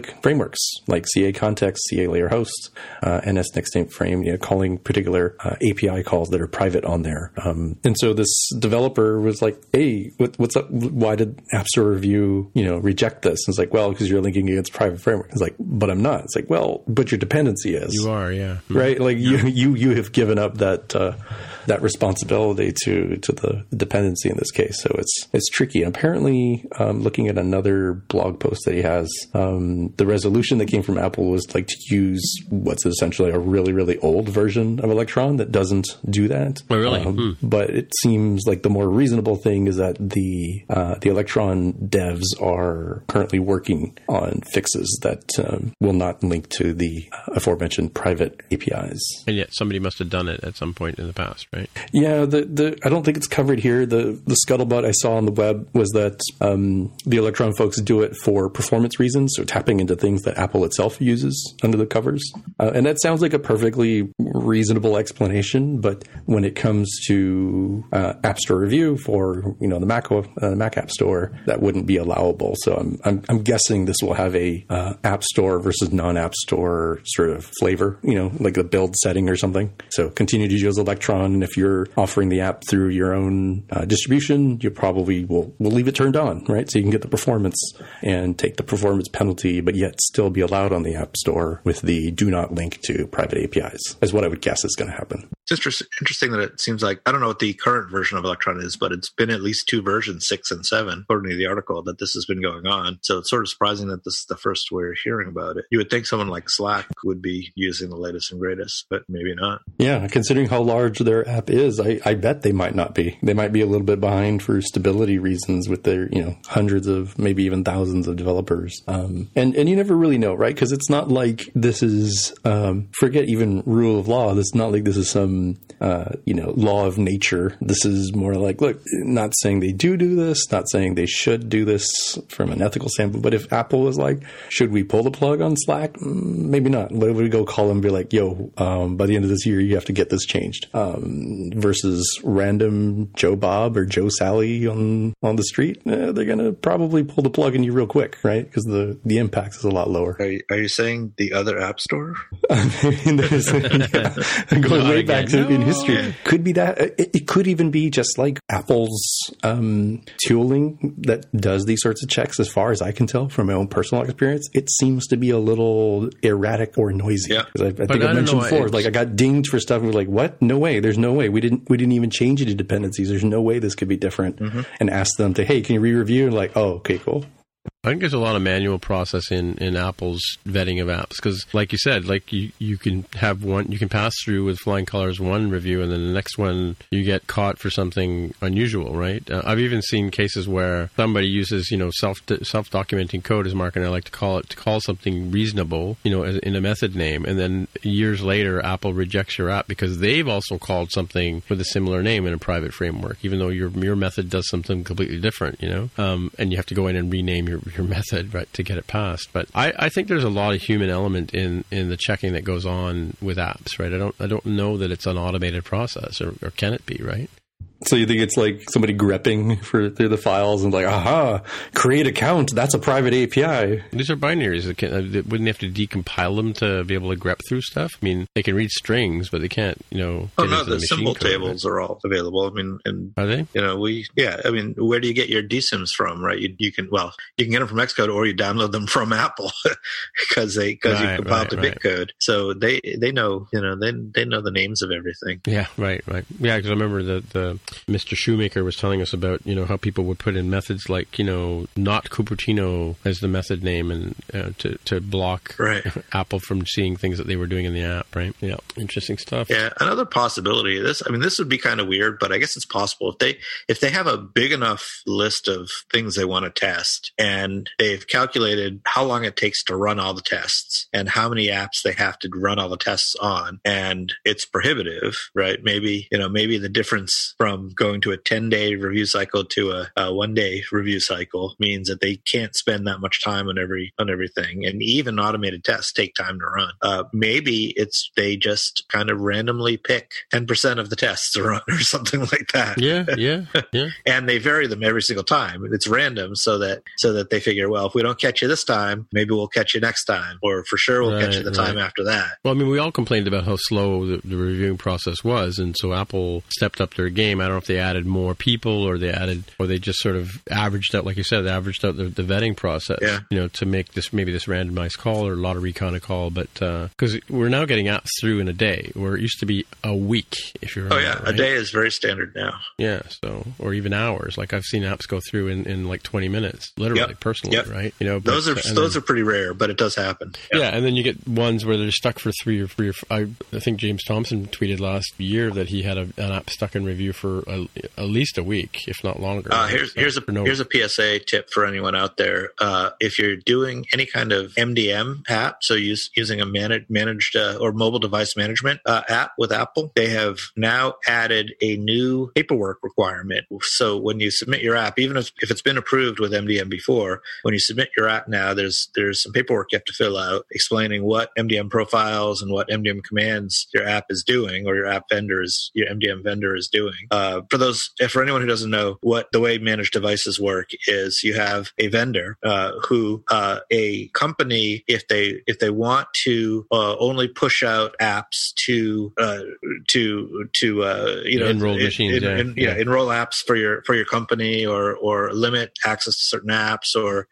non-public frameworks like CA Context, CA Layer Host, uh, NS Next Step Frame, you know, calling particular uh, API calls that are private on there. Um, and so this developer was like, "Hey, what, what's up? Why did App Store Review, you know, reject this?" And it's like, "Well, because you're linking against private framework." It's like, "But I'm not." It's like, "Well, but your dependency is." You are, yeah. right? Like you, you, you have given up that uh, that responsibility to to the dependency in this case. So it's it's tricky. Apparently, um, looking at another blog post that he has, um, the resolution that came from Apple was like to use what's essentially a really really old version of Electron that doesn't do that. Oh, really? Um, But it seems like the more reasonable thing is that the uh, the Electron devs are currently working on fixes that um, will not link to the aforementioned private APIs. And yet somebody must have done it at some point in the past, right? Yeah, the, the I don't think it's covered here. The the scuttlebutt I saw on the web was that um, the Electron folks do it for performance reasons, so tapping into things that Apple itself uses under the covers, uh, and that sounds like a perfectly reasonable explanation. But when it comes to uh, App Store review for you know the Mac uh, Mac App Store, that wouldn't be allowable. So I'm I'm, I'm guessing this will have a uh, App Store versus non App Store sort of flavor, you know, like a build setting or something. So continue to use Electron, and if you're offering the app through your own uh, distribution, you probably will will leave it turned on, right? So you can get the performance and take the performance penalty, but yet still be allowed on the App Store with the do not link to private APIs. Is what I would guess is going to happen. It's interest- interesting that it seems like I don't know what the current version of Electron is, but it's been at least two versions, six and seven, according to the article, that this has been going on. So it's sort of surprising that this is the first we're hearing about it. You would think someone like Slack would be using the latest and greatest, but maybe not. Yeah, considering how large their app is, I, I bet they might not be. They might be a little bit behind for stability reasons with their, you know, hundreds of, maybe even thousands of developers. Um, and, and you never really know, right? Because it's not like this is, um, forget even rule of law. This is not like this is some, uh, you know, law of nature. This is more like, look, not saying they do do this, not saying they should do this from an ethical standpoint, but if Apple was like, should we pull the plug on Slack? Mm, Maybe not. If we go call them and be like, yo, um, by the end of this year, you have to get this changed. Um, versus random Joe Bob or Joe Sally on on the street, eh, they're gonna probably pull the plug on you real quick, right? Because the the impact is a lot lower. Are you, are you saying the other app store? And there's- yeah, going way back to, in history, could be that. It, it could even be just like Apple's um, tooling that does these sorts of checks. As far as I can tell from my own personal experience, it seems to be a little erratic or noisy. Yeah. 'Cause I, I think I I mentioned know, before, like I got dinged for stuff. And we're like, what? No way. There's no way. We didn't. We didn't even change any dependencies. There's no way this could be different. And asked them to, hey, can you re-review? And like, oh, okay, cool. I think there's a lot of manual process in, in Apple's vetting of apps because, like you said, like you, you can have one, you can pass through with flying colors one review, and then the next one you get caught for something unusual, right? Uh, I've even seen cases where somebody uses, you know, self self documenting code as marketing. I like to call it to call something reasonable, you know, in a method name, and then years later, Apple rejects your app because they've also called something with a similar name in a private framework, even though your your method does something completely different, you know, um, and you have to go in and rename your your method right to get it passed. But I, I think there's a lot of human element in, in the checking that goes on with apps, right? I don't I don't know that it's an automated process, or, or can it be, right? So you think it's like somebody grepping for through the files and like, aha, create account. That's a private API. These are binaries. Can, uh, wouldn't they have to decompile them to be able to grep through stuff? I mean, they can read strings, but they can't, you know. Oh no, the, the symbol tables are all available. I mean, and are they? You know, we yeah. I mean, where do you get your dSYMs from? Right? You, you can well, you can get them from Xcode or you download them from Apple because they because right, you compiled right, to right. Bitcode. So they they know you know they they know the names of everything. Yeah, right, right. Yeah, because I remember the the Mr. Shoemaker was telling us about, you know, how people would put in methods like, you know, not Cupertino as the method name and uh, to, to block right. Apple from seeing things that they were doing in the app, right? Yeah. Interesting stuff. Yeah. Another possibility this, I mean, this would be kind of weird, but I guess it's possible if they, if they have a big enough list of things they want to test and they've calculated how long it takes to run all the tests and how many apps they have to run all the tests on and it's prohibitive, right? Maybe, you know, maybe the difference from going to a 10 day review cycle to a, a, one day review cycle means that they can't spend that much time on every on everything. And even automated tests take time to run. Uh, maybe it's they just kind of randomly pick 10% of the tests to run or something like that. Yeah yeah yeah. And they vary them every single time. It's random so that so that they figure well if we don't catch you this time maybe we'll catch you next time or for sure we'll right, catch you the right. time after that. Well i mean we all complained about how slow the, the reviewing process was and so apple stepped up their game don't know if they added more people or they added or they just sort of averaged out like you said they averaged out the, the vetting process yeah. you know to make this maybe this randomized call or lottery kind of call but because uh, we're now getting apps through in a day where it used to be a week if you're oh yeah right? a day is very standard now yeah so or even hours like i've seen apps go through in, in like 20 minutes literally yep. personally yep. right you know those are those then, are pretty rare but it does happen yeah. yeah. and then you get ones where they're stuck for three or three or I, I think james thomson tweeted last year that he had a, an app stuck in review for a, at least a week, if not longer. Uh, here's here's a no- here's a PSA tip for anyone out there. Uh, if you're doing any kind of MDM app, so use, using a managed managed uh, or mobile device management uh, app with Apple, they have now added a new paperwork requirement. So when you submit your app, even if, if it's been approved with MDM before, when you submit your app now, there's there's some paperwork you have to fill out explaining what MDM profiles and what MDM commands your app is doing or your app vendor is your MDM vendor is doing. Uh, for those, for anyone who doesn't know what the way managed devices work is you have a vendor uh, who uh, a company if they if they want to uh, only push out apps to uh, to to uh, you know enroll machines in, in, yeah. yeah. enroll apps for your for your company or or limit access to certain apps or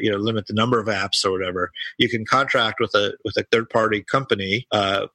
you know limit the number of apps or whatever you can contract with a with a third party company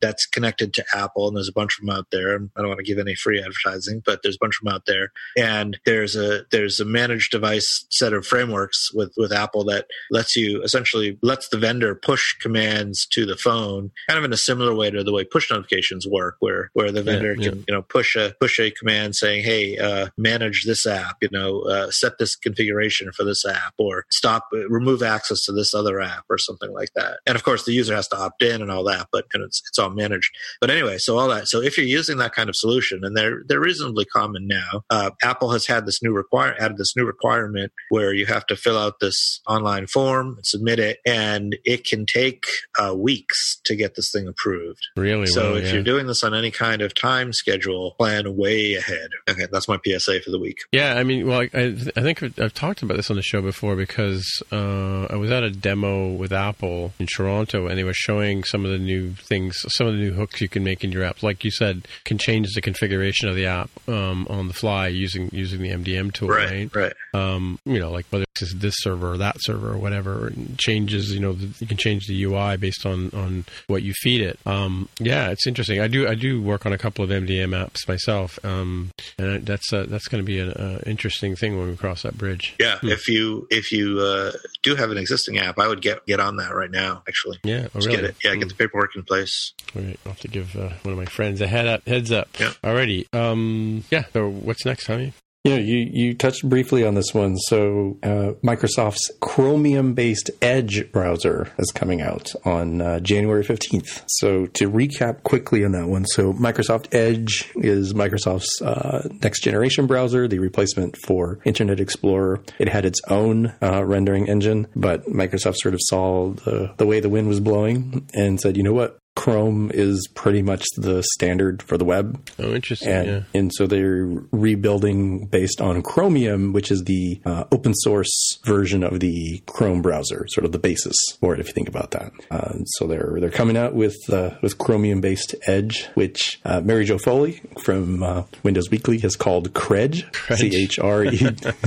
that's connected to Apple and there's a bunch of them out there I don't want to give any free advertising but there's a bunch of them out there and there's a there's a managed device set of frameworks with with Apple that lets you essentially lets the vendor push commands to the phone, kind of in a similar way to the way push notifications work, where where the vendor yeah, can you know push a push a command saying, "Hey, uh, manage this app," you know, uh, set this configuration for this app, or stop uh, remove access to this other app, or something like that. And of course, the user has to opt in and all that, but and it's it's all managed. But anyway, so all that. So if you're using that kind of solution, and they're they're reasonably common now, uh, Apple has had this new require added this new requirement where you have to fill out this online form, submit it, and it can take uh, weeks to get this thing approved. Really? So well, if yeah. you're doing this on any kind of time schedule, plan way ahead. Okay, that's my PSA for the week. Yeah, I mean, well, I, I think I've talked about this on the show before because uh, I was at a demo with Apple in Toronto, and they were showing some of the new things, some of the new hooks you can make in your app. Like you said, can change the configuration of the app. Uh, um, on the fly using using the MDM tool, Right, right. Um, you know, like whether it's this server or that server or whatever, and changes. You know, the, you can change the UI based on on what you feed it. Um, yeah, it's interesting. I do I do work on a couple of MDM apps myself, um, and that's uh, that's going to be an interesting thing when we cross that bridge. Yeah, if you if you uh, do have an existing app, I would get get on that right now. Actually, Yeah, oh, really? get it. Yeah, get the paperwork in place. All right, I'll have to give uh, one of my friends a head up, heads up. Yeah. Alrighty. Um, yeah. So what's next, Tommy? Yeah, you, you touched briefly on this one. So, uh, Microsoft's Chromium based Edge browser is coming out on uh, January 15th. So, to recap quickly on that one, so Microsoft Edge is Microsoft's uh, next generation browser, the replacement for Internet Explorer. It had its own uh, rendering engine, but Microsoft sort of saw the, the way the wind was blowing and said, you know what? Chrome is pretty much the standard for the web. Oh, interesting. And, yeah. and so they're rebuilding based on Chromium, which is the uh, open source version of the Chrome browser, sort of the basis for it, if you think about that. Uh, so they're they're coming out with uh, with Chromium based Edge, which uh, Mary Jo Foley from uh, Windows Weekly has called Credge, C H R E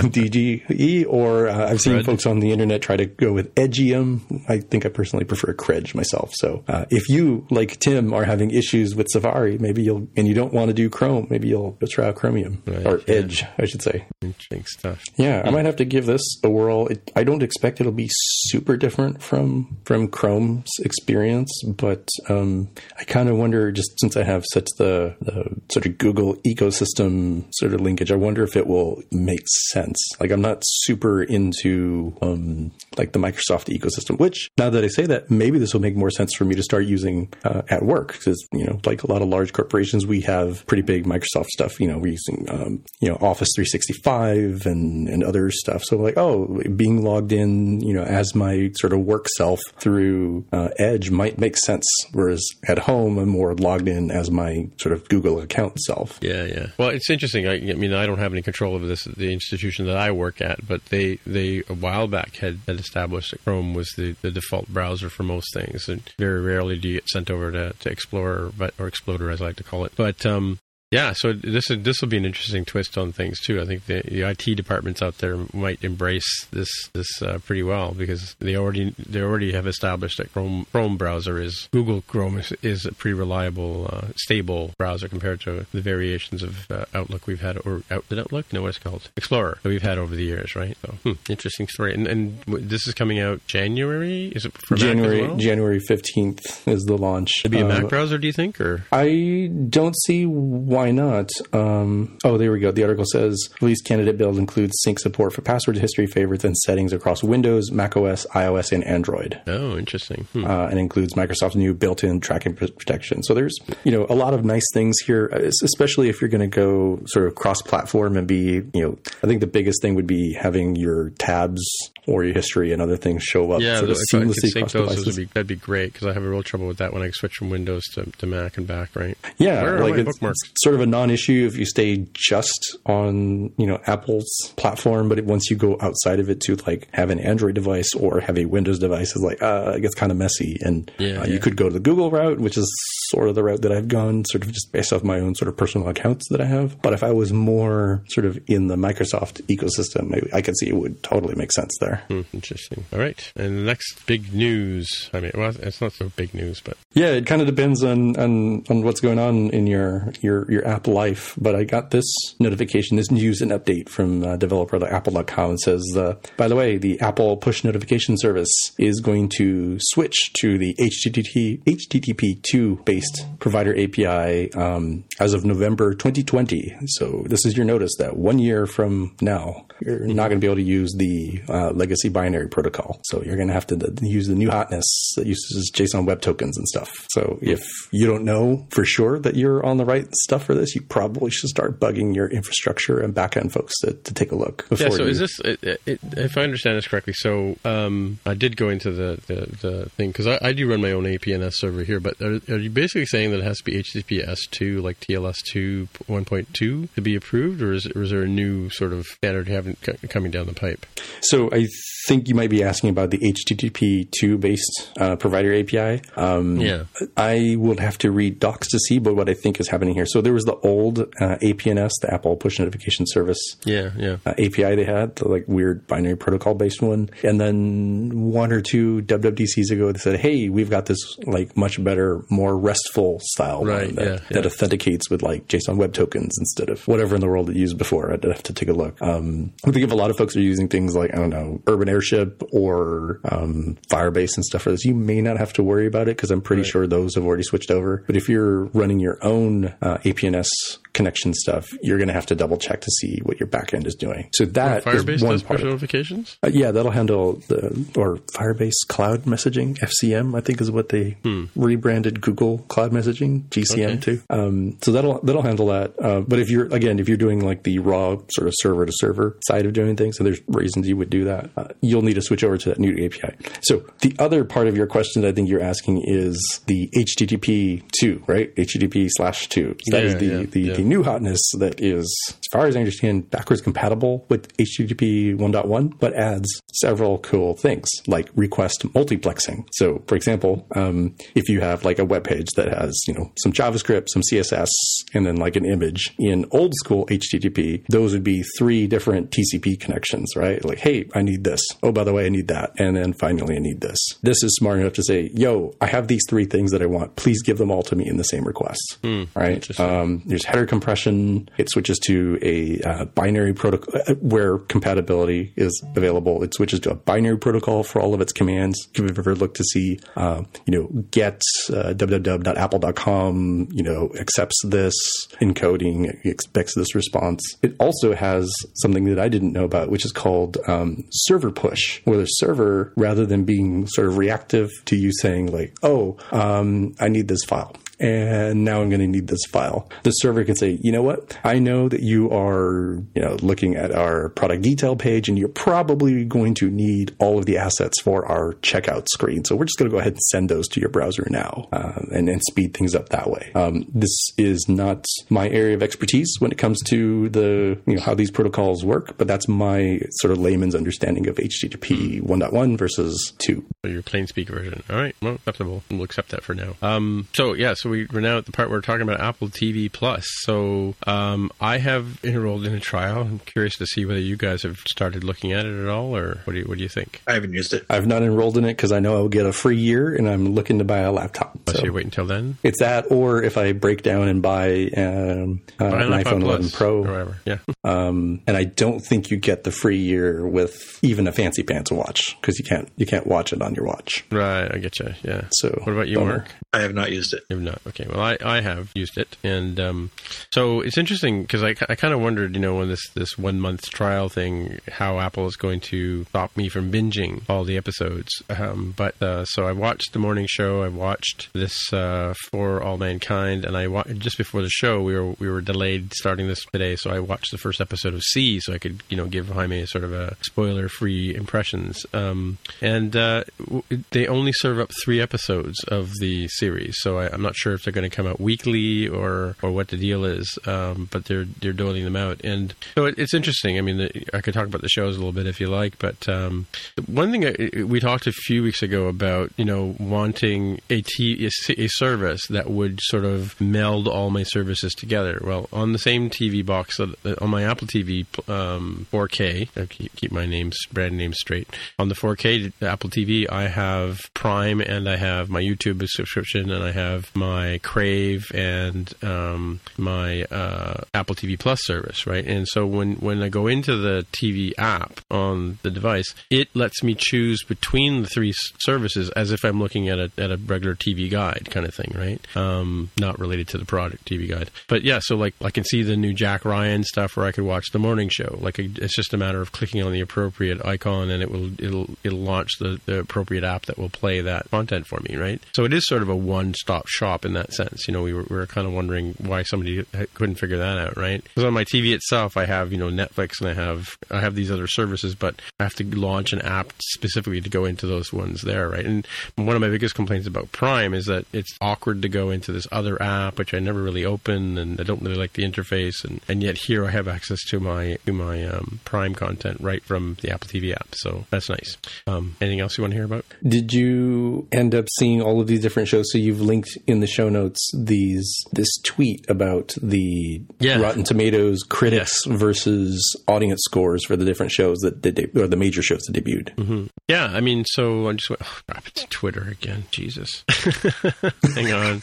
D G E, or uh, I've seen Cred. folks on the internet try to go with Edgium. I think I personally prefer Credge myself. So uh, if you, like Tim, are having issues with Safari, maybe you'll, and you don't want to do Chrome, maybe you'll, you'll try out Chromium Right, or yeah. Edge, I should say. Interesting stuff. Yeah, I might have to give this a whirl. It, I don't expect it'll be super different from from Chrome's experience, but um, I kind of wonder, just since I have such the, the sort of Google ecosystem sort of linkage, I wonder if it will make sense. Like, I'm not super into um, like the Microsoft ecosystem. Which, now that I say that, maybe this will make more sense for me to start using uh, at work because you know, like a lot of large corporations, we have pretty big Microsoft stuff. You know, we're using um, you know Office 365 and and other stuff. So like, oh, being logged in, you know, as my sort of work self through uh, Edge might make sense. Whereas at home, I'm more logged in as my sort of Google account self. Yeah, yeah. Well, it's interesting. I, I mean, I don't have any control over this the institution that I work at, but they they a while back had, had established that Chrome was the, the default browser for most things, and very rarely do you get sent over to, to Explorer, but or Exploder as I like to call it. But um, yeah, so this is, this will be an interesting twist on things too. I think the, the IT departments out there might embrace this this uh, pretty well because they already they already have established that Chrome Chrome browser is Google Chrome is, is a pretty reliable, uh, stable browser compared to the variations of uh, Outlook we've had or Out, Outlook? No, what's it called Explorer that we've had over the years, right? So hmm, interesting story. And, and this is coming out January. Is it for Mac as January well? January 15th is the launch. It'd be a Mac browser, do you think, or I don't see why not. Um, oh, there we go. The article says release candidate build includes sync support for password history, favorites, and settings across Windows, macOS, iOS, and Android. oh, interesting. Hmm. Uh, and includes Microsoft's new built-in tracking protection. So there's, you know, a lot of nice things here, uh, especially if you're going to go sort of cross-platform and be, you know, I think the biggest thing would be having your tabs or your history and other things show up Yeah, sort of if I could seamlessly sync across those, devices. would be, that'd be great because I have a real trouble with that when I switch from Windows to, to Mac and back, right? Yeah, Where are like my bookmarks? Sort of a non-issue if you stay just on you know Apple's platform, but it, once you go outside of it to like have an Android device or have a Windows device, it's like uh, it gets kind of messy. And Yeah, uh, yeah. you could go to the Google route, which is sort of the route that I've gone, sort of just based off my own sort of personal accounts that I have. But if I was more sort of in the Microsoft ecosystem, maybe I could see it would totally make sense there. Hmm, interesting. All right, and the next big news. I mean, well, it's not so big news, but Yeah, it kind of depends on, on on what's going on in your your your app life. But I got this notification, this news and update from uh, developer Apple.com. It says, uh, by the way, the Apple push notification service is going to switch to the HTTP HTTP two based provider API um, as of November 2020. So this is your notice that one year from now, you're not going to be able to use the uh, legacy binary protocol. So you're going to have to use the new hotness that uses JSON web tokens and stuff. So if you don't know for sure that you're on the right stuff for this, you probably should start bugging your infrastructure and backend folks to, to take a look. yeah. So you- is this, it, it- if I understand this correctly? So um, I did go into the the, the thing because I, I do run my own APNS server here, but are, are you basically basically saying that it has to be HTTPS two, like TLS two one point two, to be approved, or is, or is there a new sort of standard having coming down the pipe? So I think you might be asking about the HTTP two based uh, provider API. Um, Yeah. I would have to read docs to see, but what I think is happening here. So there was the old uh, APNS, the Apple Push Notification Service Yeah, yeah. uh, API they had, the like weird binary protocol based one. And then one or two WWDCs ago, they said, "Hey, we've got this like much better, more restful style Right, one that, yeah, that yeah. authenticates with like JSON Web Tokens instead of whatever in the world it used before." I'd have to take a look. Um, I think if a lot of folks are using things like I don't know Urban Airship or um, Firebase and stuff for this, you may not have to worry about it because I'm pretty sure those have already switched over. But if you're running your own uh, APNS connection stuff, you're going to have to double check to see what your backend is doing. So that is Firebase one does part. push notifications. uh, yeah, that'll handle the or Firebase Cloud Messaging (FCM). I think is what they rebranded Google Cloud Messaging (GCM) Okay. to. Um, so that'll that'll handle that. Uh, but if you're again, if you're doing like the raw sort of server to server side of doing things, and there's reasons you would do that, uh, you'll need to switch over to that new API. So the other part of your question that I think you're asking is the HTTP two, right? HTTP slash two. So that is Yeah, the yeah, the, yeah. the new hotness that is, as far as I understand, backwards compatible with HTTP 1.1, but adds several cool things like request multiplexing. So, for example, um, if you have like a web page that has, you know, some JavaScript, some CSS, and then like an image in old school HTTP, those would be three different TCP connections, right? Like, hey, I need this. Oh, by the way, I need that. And then finally, I need this. This is smart enough to say, yo, I have these three things that I want. Please give them all to me in the same request. right? Um, there's header compression. It switches to a uh, binary protocol uh, where compatibility is available. It switches to a binary protocol for all of its commands. If you've ever looked to see, uh, you know, get uh, www.apple.com, you know, accepts this encoding, expects this response. It also has something that I didn't know about, which is called um, server push, where the server, rather than being sort of reactive to you saying like, oh, um, I need this file and now I'm going to need this file. The server can say, you know what? I know that you are, you know, looking at our product detail page and you're probably going to need all of the assets for our checkout screen. So we're just going to go ahead and send those to your browser now uh, and, and speed things up that way. Um, this is not my area of expertise when it comes to the, you know, how these protocols work, but that's my sort of layman's understanding of HTTP 1.1 versus 2. Or your plain speak version. All right, well, acceptable. We'll accept that for now. Um, so yeah, so we, we're now at the part where we're talking about Apple TV Plus. So um, I have enrolled in a trial. I'm curious to see whether you guys have started looking at it at all, or what do you what do you think? I haven't used it. I've not enrolled in it because I know I'll get a free year and I'm looking to buy a laptop. So, So you wait until then. it's that, or if I break down and buy um, uh, an an iPhone 11 Pro, or whatever. Yeah. um, and I don't think you get the free year with even a fancy pants watch because you can't you can't watch it on your watch. right. I get you. Yeah. So what about you. Mark? I have not used it. You have not. Okay. Well, I, I have used it, and um, so it's interesting because I, I kind of wondered, you know, when this this one month trial thing, how Apple is going to stop me from binging all the episodes. Um, but uh, so I watched the morning show. I watched this uh, for All Mankind, and I wa- just before the show we were we were delayed starting this today, so I watched the first episode of See, so I could you know give Jaime sort of a spoiler free impressions. Um, and uh, w- they only serve up three episodes of the series, so I, I'm not sure if they're going to come out weekly or or what the deal is. Um, but they're they're doling them out, and so it, it's interesting. I mean, the, I could talk about the shows a little bit if you like, but um, one thing I, we talked a few weeks ago about, you know, wanting a, t- a service that would sort of meld all my services together. Well, on the same TV box, uh, on my Apple TV um, 4K, I keep, my names, brand names straight. On the 4K Apple TV, I have Prime and I have my YouTube subscription and I have my Crave and um, my uh, Apple TV Plus service, right? And so when when I go into the TV app on the device, it lets me choose between the three services as if I'm looking at a at a regular TV guide kind of thing, right? Um, not related to the product TV guide, but yeah. So like I can see the new Jack Ryan stuff, where I could watch the morning show. Like it's just a matter of clicking on the appropriate icon, and it will it'll it'll launch the, the appropriate app that will play that content for me, right? So it is sort of a one stop shop up in that sense. You know, we were, we were kind of wondering why somebody couldn't figure that out, right? Because on my TV itself, I have you know Netflix and I have I have these other services, but I have to launch an app specifically to go into those ones there, right? And one of my biggest complaints about Prime is that it's awkward to go into this other app, which I never really open, and I don't really like the interface, and, and yet here I have access to my to my um, Prime content right from the Apple TV app, so that's nice. Um, anything else you want to hear about? Did you end up seeing all of these different shows? So you've linked in the show notes these this tweet about the Yeah. Rotten Tomatoes critics versus audience scores for the different shows that did or the major shows that debuted. Yeah, I mean, so I just went, oh, crap, it's Twitter again. Jesus. Hang on.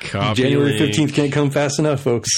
Copy January fifteenth can't come fast enough, folks.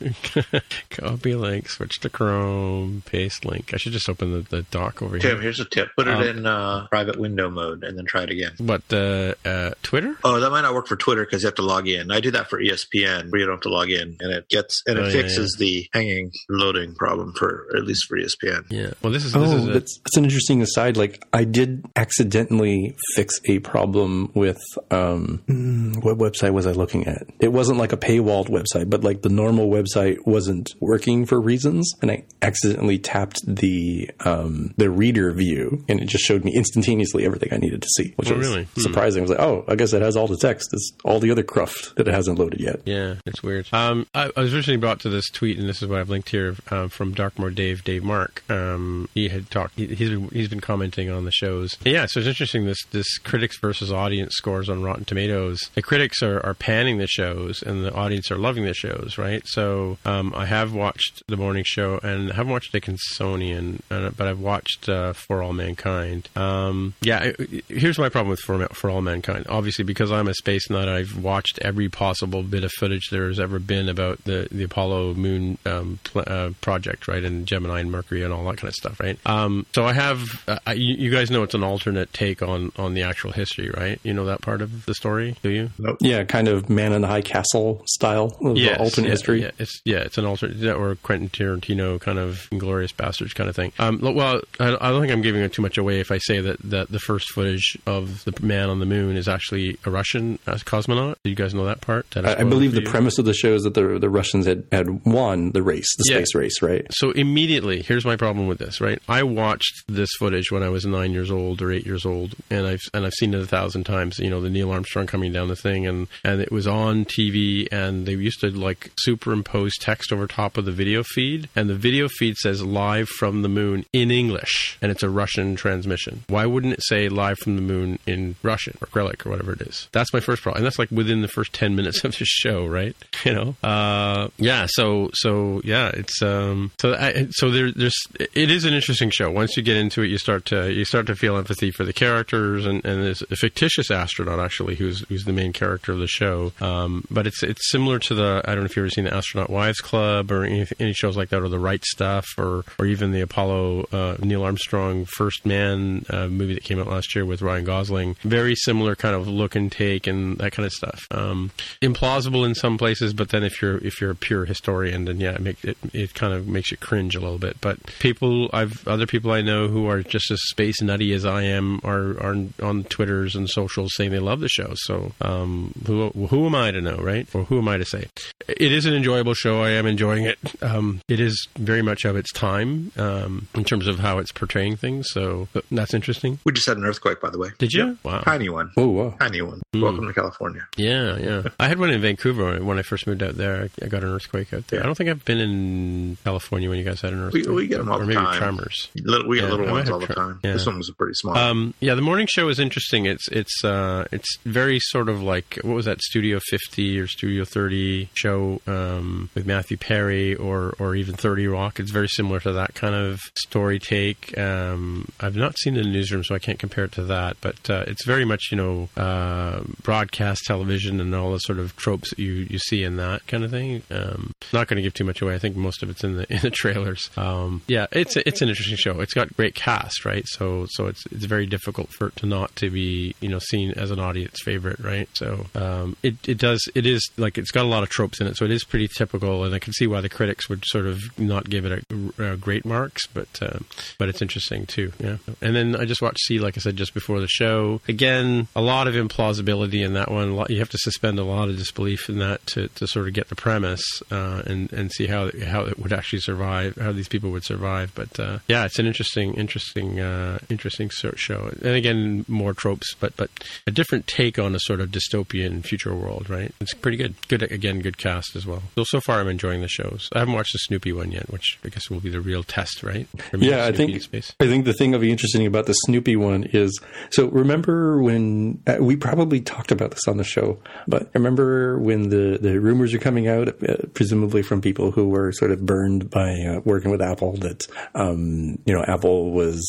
Copy link, switch to Chrome, paste link. I should just open the, the doc over Tim, here. here's a tip: put it Um, in uh, private window mode and then try it again. What, uh, uh, Twitter? Oh, that might not work for Twitter because you have to log in. I do that for ESPN, where you don't have to log in, and it gets and it Oh, yeah, fixes the hanging loading problem for at least for ESPN. Yeah. Well, this is, this Oh, is a, that's, that's an interesting aside. Like, I did accidentally fix a problem with um, mm, what website was I looking at? It wasn't like a paywalled website, but like the normal website wasn't working for reasons, and I accidentally tapped the um, the reader view, and it just showed me instantaneously everything I needed to see, which Oh, was really? Hmm. surprising. I was like, oh, I guess it has all the text. It's all the other cruft that it hasn't loaded yet. Yeah, it's weird. Um, I, I was originally brought to this tweet, and this is what I've linked here um, from Darkmoor Dave, Dave Mark. Um, he had talked. He, he's been, he's been commenting on the shows. And yeah, so it's interesting. This this critics versus audience scores on Rotten Tomatoes. The critics are, are panning the shows, and the audience are loving the shows, right? So um, I have watched the morning show, and I haven't watched Dickinsonian, uh, but I've watched uh, For All Mankind. Um, yeah, here's my problem with For, For All Mankind. Obviously, because I'm a space nut, I've watched every possible bit of footage there has ever been about the, the Apollo moon um, pl- uh, project, right, and Gemini and Mercury and all that kind of stuff, right? Um, so I have, uh, I- you, guys know it's an alternate take on, on the actual history, right? You know that part of the story, do you? Yeah, kind of Man in the High Castle style of Yes, alternate yeah, history. Yeah, it's yeah, it's an alternate or Quentin Tarantino kind of Inglourious Basterds kind of thing. Um, well, I, I don't think I'm giving it too much away if I say that, that the first footage of the man on the moon is actually a Russian uh, cosmonaut. Do you guys know that part? That I, I believe the you? premise of the show is that the the Russians had, had won the race, the Yeah. space race, right? So immediately, here's my problem with this. Right, I watched this footage when I was nine years old or eight years old, and I've and I've seen it a thousand times. You know, the Neil Armstrong coming down the thing, and and it was on TV, and they used to like superimpose text over top of the video feed, and the video feed says live from the moon in English, and it's a Russian transmission. Why wouldn't it say live from the moon in Russian or Grelik or whatever it is? That's my first problem, and that's like within the first ten minutes of the show, right? You know, uh, yeah. So so yeah, it's um, so I, so there, there's it is an interesting show. Once you get into it, you start to you start to feel empathy for the characters, and, and a fictitious astronaut actually who's who's the main character of the show. Um, but it's it's similar to the I don't know if you've ever seen the Astronaut Wives Club or any, any shows like that, or the Right Stuff, or or even the Apollo uh, Neil Armstrong First Man uh, movie that came out last year with Ryan Gosling. Very similar kind of look and take and that kind of stuff. Um, implausible in some places, but then if you're if you're a pure historian, then yeah, it make, it it kind of makes you cringe a little bit. But people, I've other people I know who are just as space nutty as I am are are on Twitters and socials saying they love the show. So um, who who am I to know, right? Or who am I to say? It is an enjoyable show. I am enjoying it. Um, it is very much of its time um, in terms of how it's portraying things. So that's interesting. We just had an earthquake, by the way. Did you? Yep. Wow. Tiny one. Oh wow! Tiny one. Hmm. Welcome to California. Yeah, yeah. I had one in Vancouver when I first moved out there. I got an earthquake out there. Yeah. I don't think I've been in California when you guys had an earthquake. we get them all or the maybe time. tremors. Little, we get Yeah, little ones all the time. yeah. This one was pretty small. Um, yeah, the morning show is interesting. It's it's uh, it's very sort of like what was that Studio 50 or Studio 30 show um, with Matthew Perry or or even 30 Rock. It's very similar to that kind of story take. Um, I've not seen it in the newsroom, so I can't compare it to that. But uh, it's very much you know uh, broadcast television and all the sort of tropes that you, you see in that kind of thing. Um, not going to give too much away. I think most of it's in the in the trailers. Um, yeah, it's it's an interesting show. It's got great cast, right? So so it's it's very difficult for it to not to be you know seen as an audience favorite, right? So um, it it does it is like it's got a lot of tropes in it, so it is pretty typical, and I can see why the critics would sort of not give it a, a great marks, but uh, but it's interesting too. Yeah, and then I just watched See, like I said just before the show. Again, a lot of implausibility in that one. On a lot. You have to suspend a lot of disbelief in that to, to sort of get the premise uh, and and see how how it would actually survive, how these people would survive. But uh, yeah, it's an interesting, interesting, uh, interesting show. And again, more tropes, but but a different take on a sort of dystopian future world. Right? It's pretty good. Good again, good cast as well. So so far, I'm enjoying the shows. I haven't watched the Snoopy one yet, which I guess will be the real test, right? Yeah, I think space. I think the thing that'll be interesting about the Snoopy one is so. Remember when uh, we probably talked about this on the show, but remember when the the rumors are coming out, uh, presumably from people who were sort of burned by uh, working with Apple, that um, you know Apple was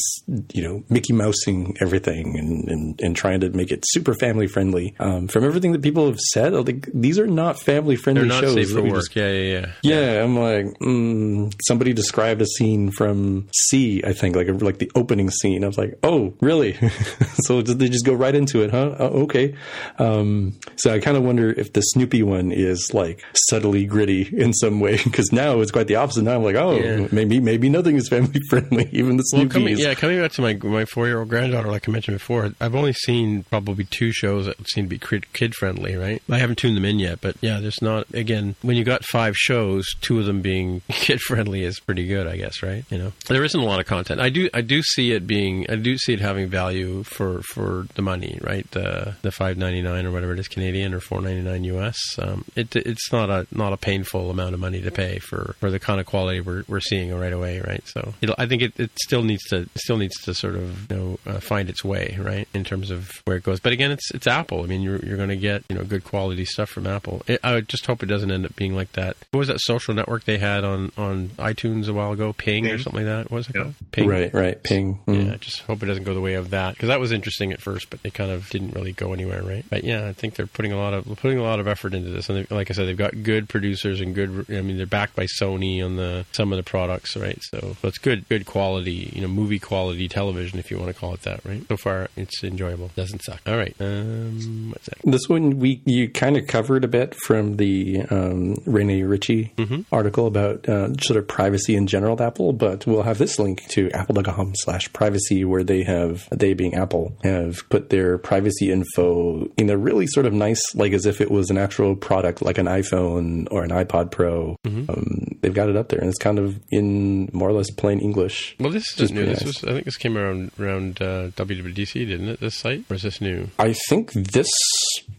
you know Mickey Mousing everything and, and and trying to make it super family friendly. Um, from everything that people have said, I think these are not family They're friendly not shows. safe for work. just- Yeah, yeah, yeah. yeah, I'm like, mm, somebody described a scene from See, I think, like a, like the opening scene. I was like, oh, really? so did they just go right into it, huh? Oh, okay. Um, Um, so I kind of wonder if the Snoopy one is like subtly gritty in some way, because now it's quite the opposite. Now I'm like, oh, Yeah. maybe maybe nothing is family friendly, even the Well, Snoopy. coming, yeah, coming back to my my four year old granddaughter, like I mentioned before, I've only seen probably two shows that seem to be kid friendly. Right? I haven't tuned them in yet, but yeah, there's not. Again, when you got five shows, two of them being kid friendly is pretty good, I guess. Right? You know, there isn't a lot of content. I do I do see it being I do see it having value for for the money. Right? The the five ninety nine or whatever it is Canadian or four ninety nine US. Um, it it's not a not a painful amount of money to pay for for the kind of quality we're we're seeing right away. Right? So it'll, I think it, it still needs to still needs to sort of you know uh, find its way right in terms of where it goes. But again, it's it's Apple. I mean, you're you're going to get you know good quality stuff from Apple. It, I just hope it doesn't end up being like that. What was that social network they had on on iTunes a while ago? Ping or something like that. What was it Yeah. called? Ping. Right, right. Ping. Mm. Yeah, I just hope it doesn't go the way of that because that was interesting at first, but it kind of didn't really go anywhere, right? But yeah, I think they're putting a lot of putting a lot of effort into this, and like I said, they've got good producers and good. I mean, they're backed by Sony on the some of the products, right? So, it's good, good quality, you know, movie quality television, if you want to call it that, right? So far, it's enjoyable. Doesn't suck. All right, um, what's that? This one we you kind of covered a bit from the um, Rene Ritchie article about uh, sort of privacy in general at Apple, but we'll have this link to apple.com slash privacy where they have, they being Apple, have put their privacy info in a really sort of nice, like as if it was an actual product like an iPhone or an iPad Pro. Um, they've got it up there and it's kind of in more or less plain English. Well, this Just is new. This nice. was, I think, this came around around uh, WWDC, didn't it? This site, or is this new? I think this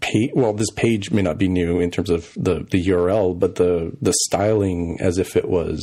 page, well, this page may not be new in terms of the, the URL, but the, the styling as if it was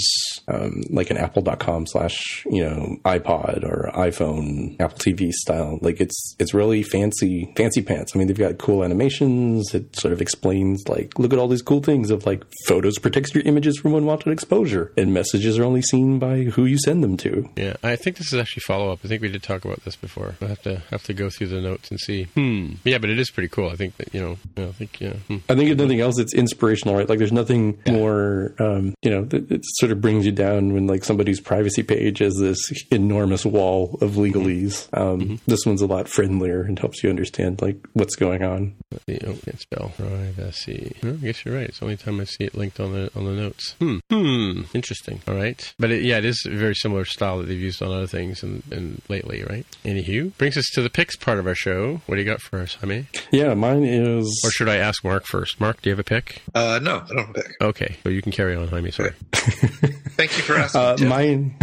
um, like an apple.com slash, you know, iPod or iPhone, Apple TV style. Like it's, it's really fancy, fancy pants. I mean, they've got cool animations. It sort of explains like, look at all these cool things of like photos protects your images from unwanted exposure and messages are only seen by who you send them to. Yeah, I think this is actually follow up. I think we did talk about this before. I have to have to go through the notes and see. Hmm. Yeah, but it is pretty cool. I think you know. yeah, I think yeah. Hmm. I think if nothing else, it's inspirational, right? Like, there's nothing more, um, you know, that it sort of brings you down when like somebody's privacy page has this enormous wall of legalese. Um, This one's a lot friendlier and helps you understand like what's going on. The oh, can't spell privacy. Oh, I guess you're right. It's the only time I see it linked on the on the notes. Hmm. Hmm. Interesting. All right. But it, yeah, it is a very similar style that they've used on other things and, and lately, right? Anywho, brings us to the picks part of our show. What do you got for us, Jaime? Yeah, mine is. Or should I ask Mark first? Mark, do you have a pick? Uh, no, I don't pick. Okay, so you can carry on, Jaime. Sorry. Thank you for asking. Uh, Tim. mine,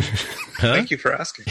Thank you for asking.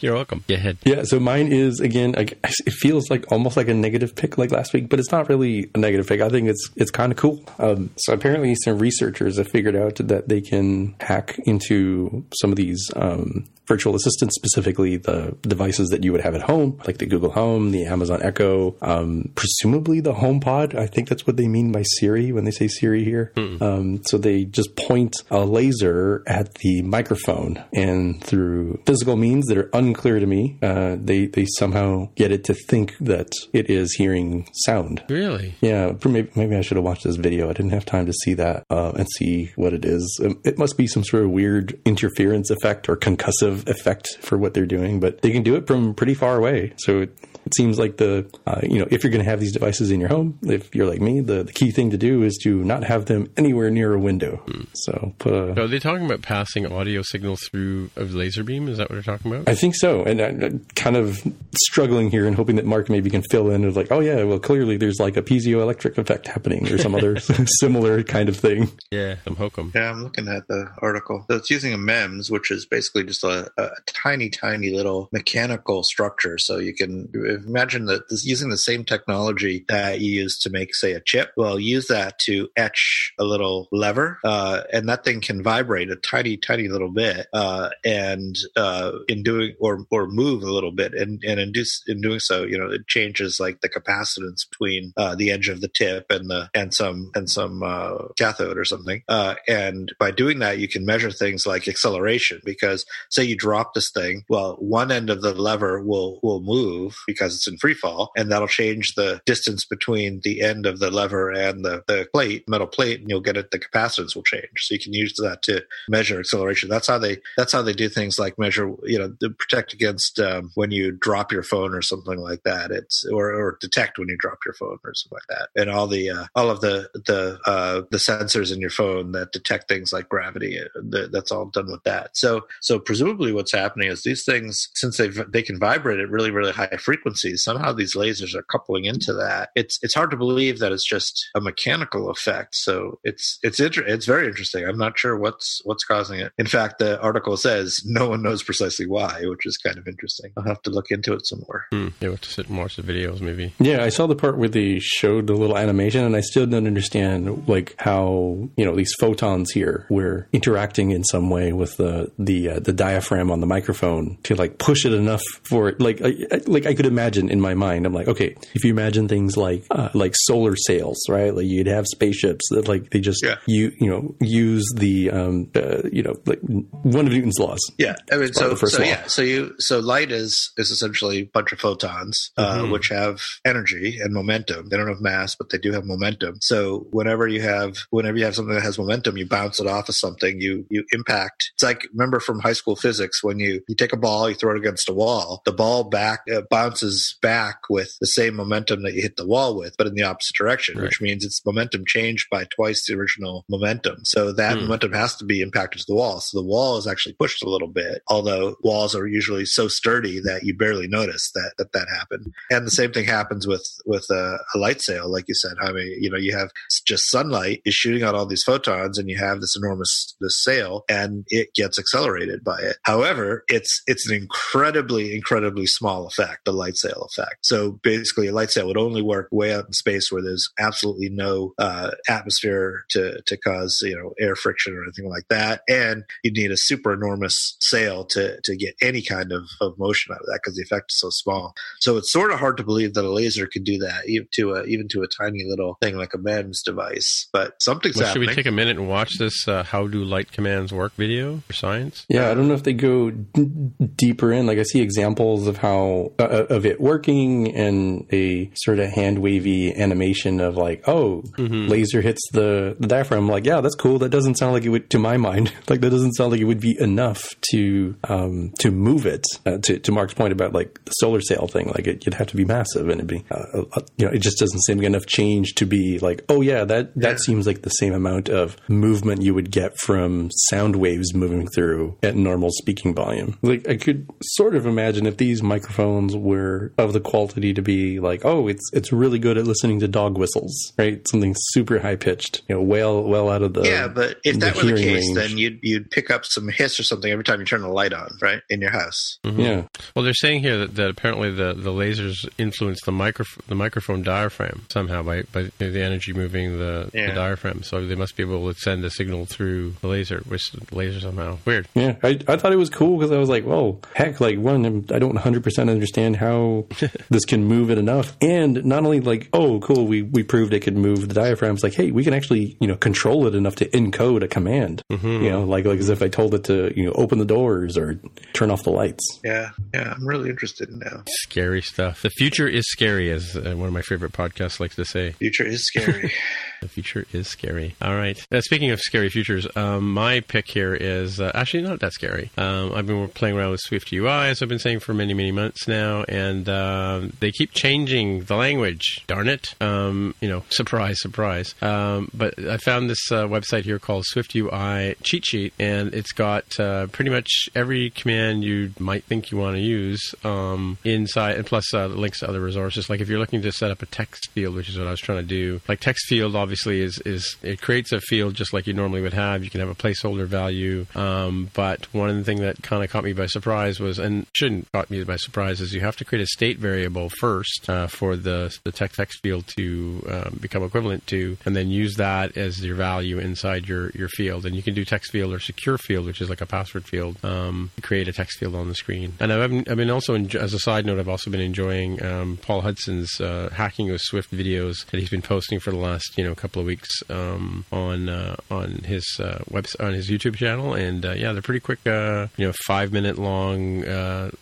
You're welcome. Go ahead. yeah. So mine is again. Like, it feels like almost like a negative pick, like last week, but it's not really a negative pick. I think it's it's kind of cool. Um, so apparently, some researchers have figured out that they can hack into some of these um, virtual assistants, specifically the devices that you would have at home, like the Google Home, the Amazon Echo, um, presumably the HomePod. I think that's what they mean by Siri when they say Siri here. Um, so they just point a laser at the microphone, and through physical means that are unclear to me, uh, they they somehow get it to think that it is hearing sound. Really? Yeah, maybe, maybe I should have watched this video. I didn't have time to see that uh, and see what it is. Um, It must be some sort of weird interference effect or concussive effect for what they're doing, but they can do it from pretty far away. So it, it seems like the uh, you know if you're going to have these devices in your home, if you're like me, the, the key thing to do is to not have them anywhere near a window. Hmm. So put a. Are they talking about passing audio signal through a laser beam? Is that what they're talking about? I think so, and I, I'm kind of struggling here and hoping that Mark maybe can fill in of like, oh yeah, well clearly there's like a piezoelectric effect happening or some other similar kind of thing. yeah, some hokum. Yeah, I'm looking at the article. So it's using a MEMS, which is basically just a, a tiny, tiny little mechanical structure. So you can imagine that using the same technology that you use to make, say, a chip. Well, use that to etch a little lever, uh, and that thing can vibrate a tiny, tiny little bit, uh, and uh, in doing or or move a little bit, and and in, do, in doing so, you know, it changes like the capacitance between uh, the edge of the tip and the and some and some uh, cathode or something. Uh, and by doing that, you can measure things like acceleration because say you drop this thing, well, one end of the lever will will move because it's in free fall, and that'll change the distance between the end of the lever and the, the plate, metal plate, and you'll get it. The capacitance will change, so you can use that to measure acceleration. That's how they that's how they do things like measure, you know, protect against um, when you drop your phone or something like that. It's or, or detect when you drop your phone or something like that, and all the uh, all of the the uh, the sensors in your phone that detect things like gravity. uh, that's all done with that. So so presumably what's happening is these things, since they they can vibrate at really really high frequencies, somehow these lasers are coupling into that. It's it's hard to believe that it's just a mechanical effect. So it's it's inter- it's very interesting. I'm not sure what's what's causing it. In fact, the article says no one knows precisely why, which is kind of interesting. I'll have to look into it some more. Hmm. Yeah, we'll have to sit and watch the videos maybe. Yeah, I saw the part where they showed the little animation, and I still don't understand like how you know these photons here were interacting in some way with the the uh, the diaphragm on the microphone to like push it enough for it. Like I, I- like I could imagine in my mind, I'm like, okay, if you imagine things like uh, like solar sails, right? Like you'd have spaceships that like they just Yeah. you you know use the um uh, you know like one of Newton's laws. Yeah, I mean, so of the first so law. yeah, so you so light is is essentially a bunch of photons uh, Mm-hmm. which have energy and momentum. They don't have mass, but they do have momentum. So whenever you have whenever you have something that has momentum, you bounce it off of something. You you impact. It's like remember from high school physics when you you take a ball, you throw it against a wall, the ball back uh, bounces back with the same momentum that you hit the wall with, but in the opposite direction, which means its momentum changed by twice the original momentum. So that Hmm. momentum has to be impacted to the wall. So the wall is actually pushed a little bit, although walls are usually so sturdy that you barely notice that that, that happened. And the same thing happens with with a, a light sail, like you said. I mean, you know, you have just sunlight is shooting out all these photons, and you have this enormous this sail, and it gets accelerated by it. However, it's it's an incredibly incredibly small effect, the light sail effect. So basically, a light sail would only work way out in space where there's absolutely no uh, atmosphere to to cause you know air friction or anything like that, and you'd need a super enormous sail to to get any kind of, of motion out of that because the effect is so small. So it's sort of hard to believe that a laser could do that, even to a even to a tiny little thing like a MEMS device. But something's Well, should we take a minute and watch this uh, "How Do Light Commands Work" video for science? Yeah, I don't know if they go d- deeper in. Like I see examples of how uh, of it working and a sort of hand wavy animation of like, oh, laser hits the, the diaphragm. I'm like, yeah, that's cool. That doesn't sound like it would, to my mind, like that doesn't sound like it would be enough to um to move it. Uh, to to Mark's point about like the solar sail thing, like it, you'd have to be massive and it'd be, uh, you know, it just doesn't seem like enough change to be like, oh yeah, that that seems like the same amount of movement you would get from sound waves moving through at normal speaking volume. Like I could sort of imagine if these microphones were of the quality to be like, oh, it's it's really good at listening to dog whistles, right? Something super high pitched, you know, well well out of the yeah, but if that were the case, range. then you'd you'd pick up some hiss or something every time you turn the light on, right, in your house. Mm-hmm. yeah. Well, they're saying here that, that apparently the, the lasers influence the micro the microphone diaphragm somehow by, by the energy moving the, Yeah. the diaphragm. So they must be able to send a signal through the laser, which the laser somehow weird. Yeah, I, I thought it was cool because I was like, well, heck, like, one, I don't 100% understand how this can move it enough. And not only like, oh, cool, we, we proved it could move the diaphragm. It's like, hey, we can actually, you know, control it enough to encode a command. You know, like, like as if I told it to, you know, open the doors or turn off the lights. Yeah, yeah, I'm really interested now. Scary stuff. The future is scary, as uh, one of my favorite podcasts likes to say. Future is scary. The future is scary. All right. Uh, speaking of scary futures, um, my pick here is uh, actually not that scary. Um, I've been playing around with Swift UI, as I've been saying for many, many months now, and and uh, they keep changing the language. Darn it! Um, you know, surprise, surprise. Um, but I found this uh, website here called SwiftUI Cheat Sheet, and it's got uh, pretty much every command you might think you want to use um, inside, and plus uh, links to other resources. Like if you're looking to set up a text field, which is what I was trying to do. Like text field, obviously, is is it creates a field just like you normally would have. You can have a placeholder value, um, but one thing that kind of caught me by surprise was, and shouldn't caught me by surprise, is you have to create a state variable first uh, for the the text text field to um, become equivalent to, and then use that as your value inside your your field. And you can do text field or secure field, which is like a password field. Um, create a text field on the screen. And I've been, I've been also enjo- as a side note, I've also been enjoying um, Paul Hudson's uh, hacking with Swift videos that he's been posting for the last you know couple of weeks um, on uh, on his uh, website on his YouTube channel. And uh, yeah, they're pretty quick, uh, you know, five minute long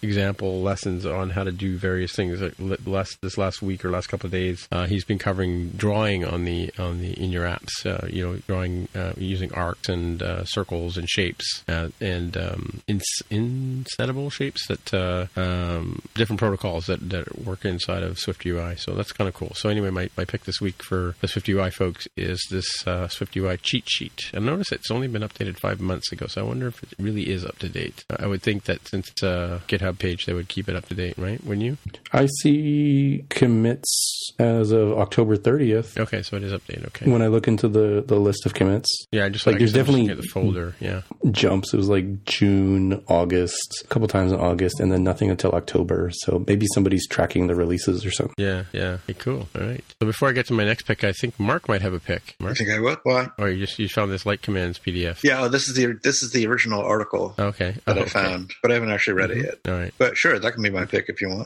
example lessons on how to do various things. Like last this last week or last couple of days, uh, he's been covering drawing on the on the in your apps. Uh, you know, drawing uh, using arcs and uh, circles and shapes uh, and um, shapes that uh, um, different protocols that, that work inside of Swift UI. So that's kind of cool. So anyway, my, my pick this week for the Swift UI folks is this uh, Swift UI cheat sheet. And notice it's only been updated five months ago, so I wonder if it really is up to date. I would think that since it's a GitHub page, they would keep it up to date, right? Wouldn't you? I see commits as of October 30th. Okay, so it is updated. Okay. When I look into the, the list of commits, yeah, I just like I there's guess I'm just definitely looking the folder. Yeah. jumps. It was like June, August, a couple times in August, and then nothing until October. So maybe somebody's tracking the releases or something. Yeah, yeah. Hey, cool. All right. So before I get to my next pick, I think Mark might have a pick. Mark? I think I would. Why? or you just you found this light commands PDF. Yeah, oh, this is the this is the original article Okay. that Oh, I okay. found, but I haven't actually read it mm-hmm. yet. All right. But sure, that can be my pick if you want.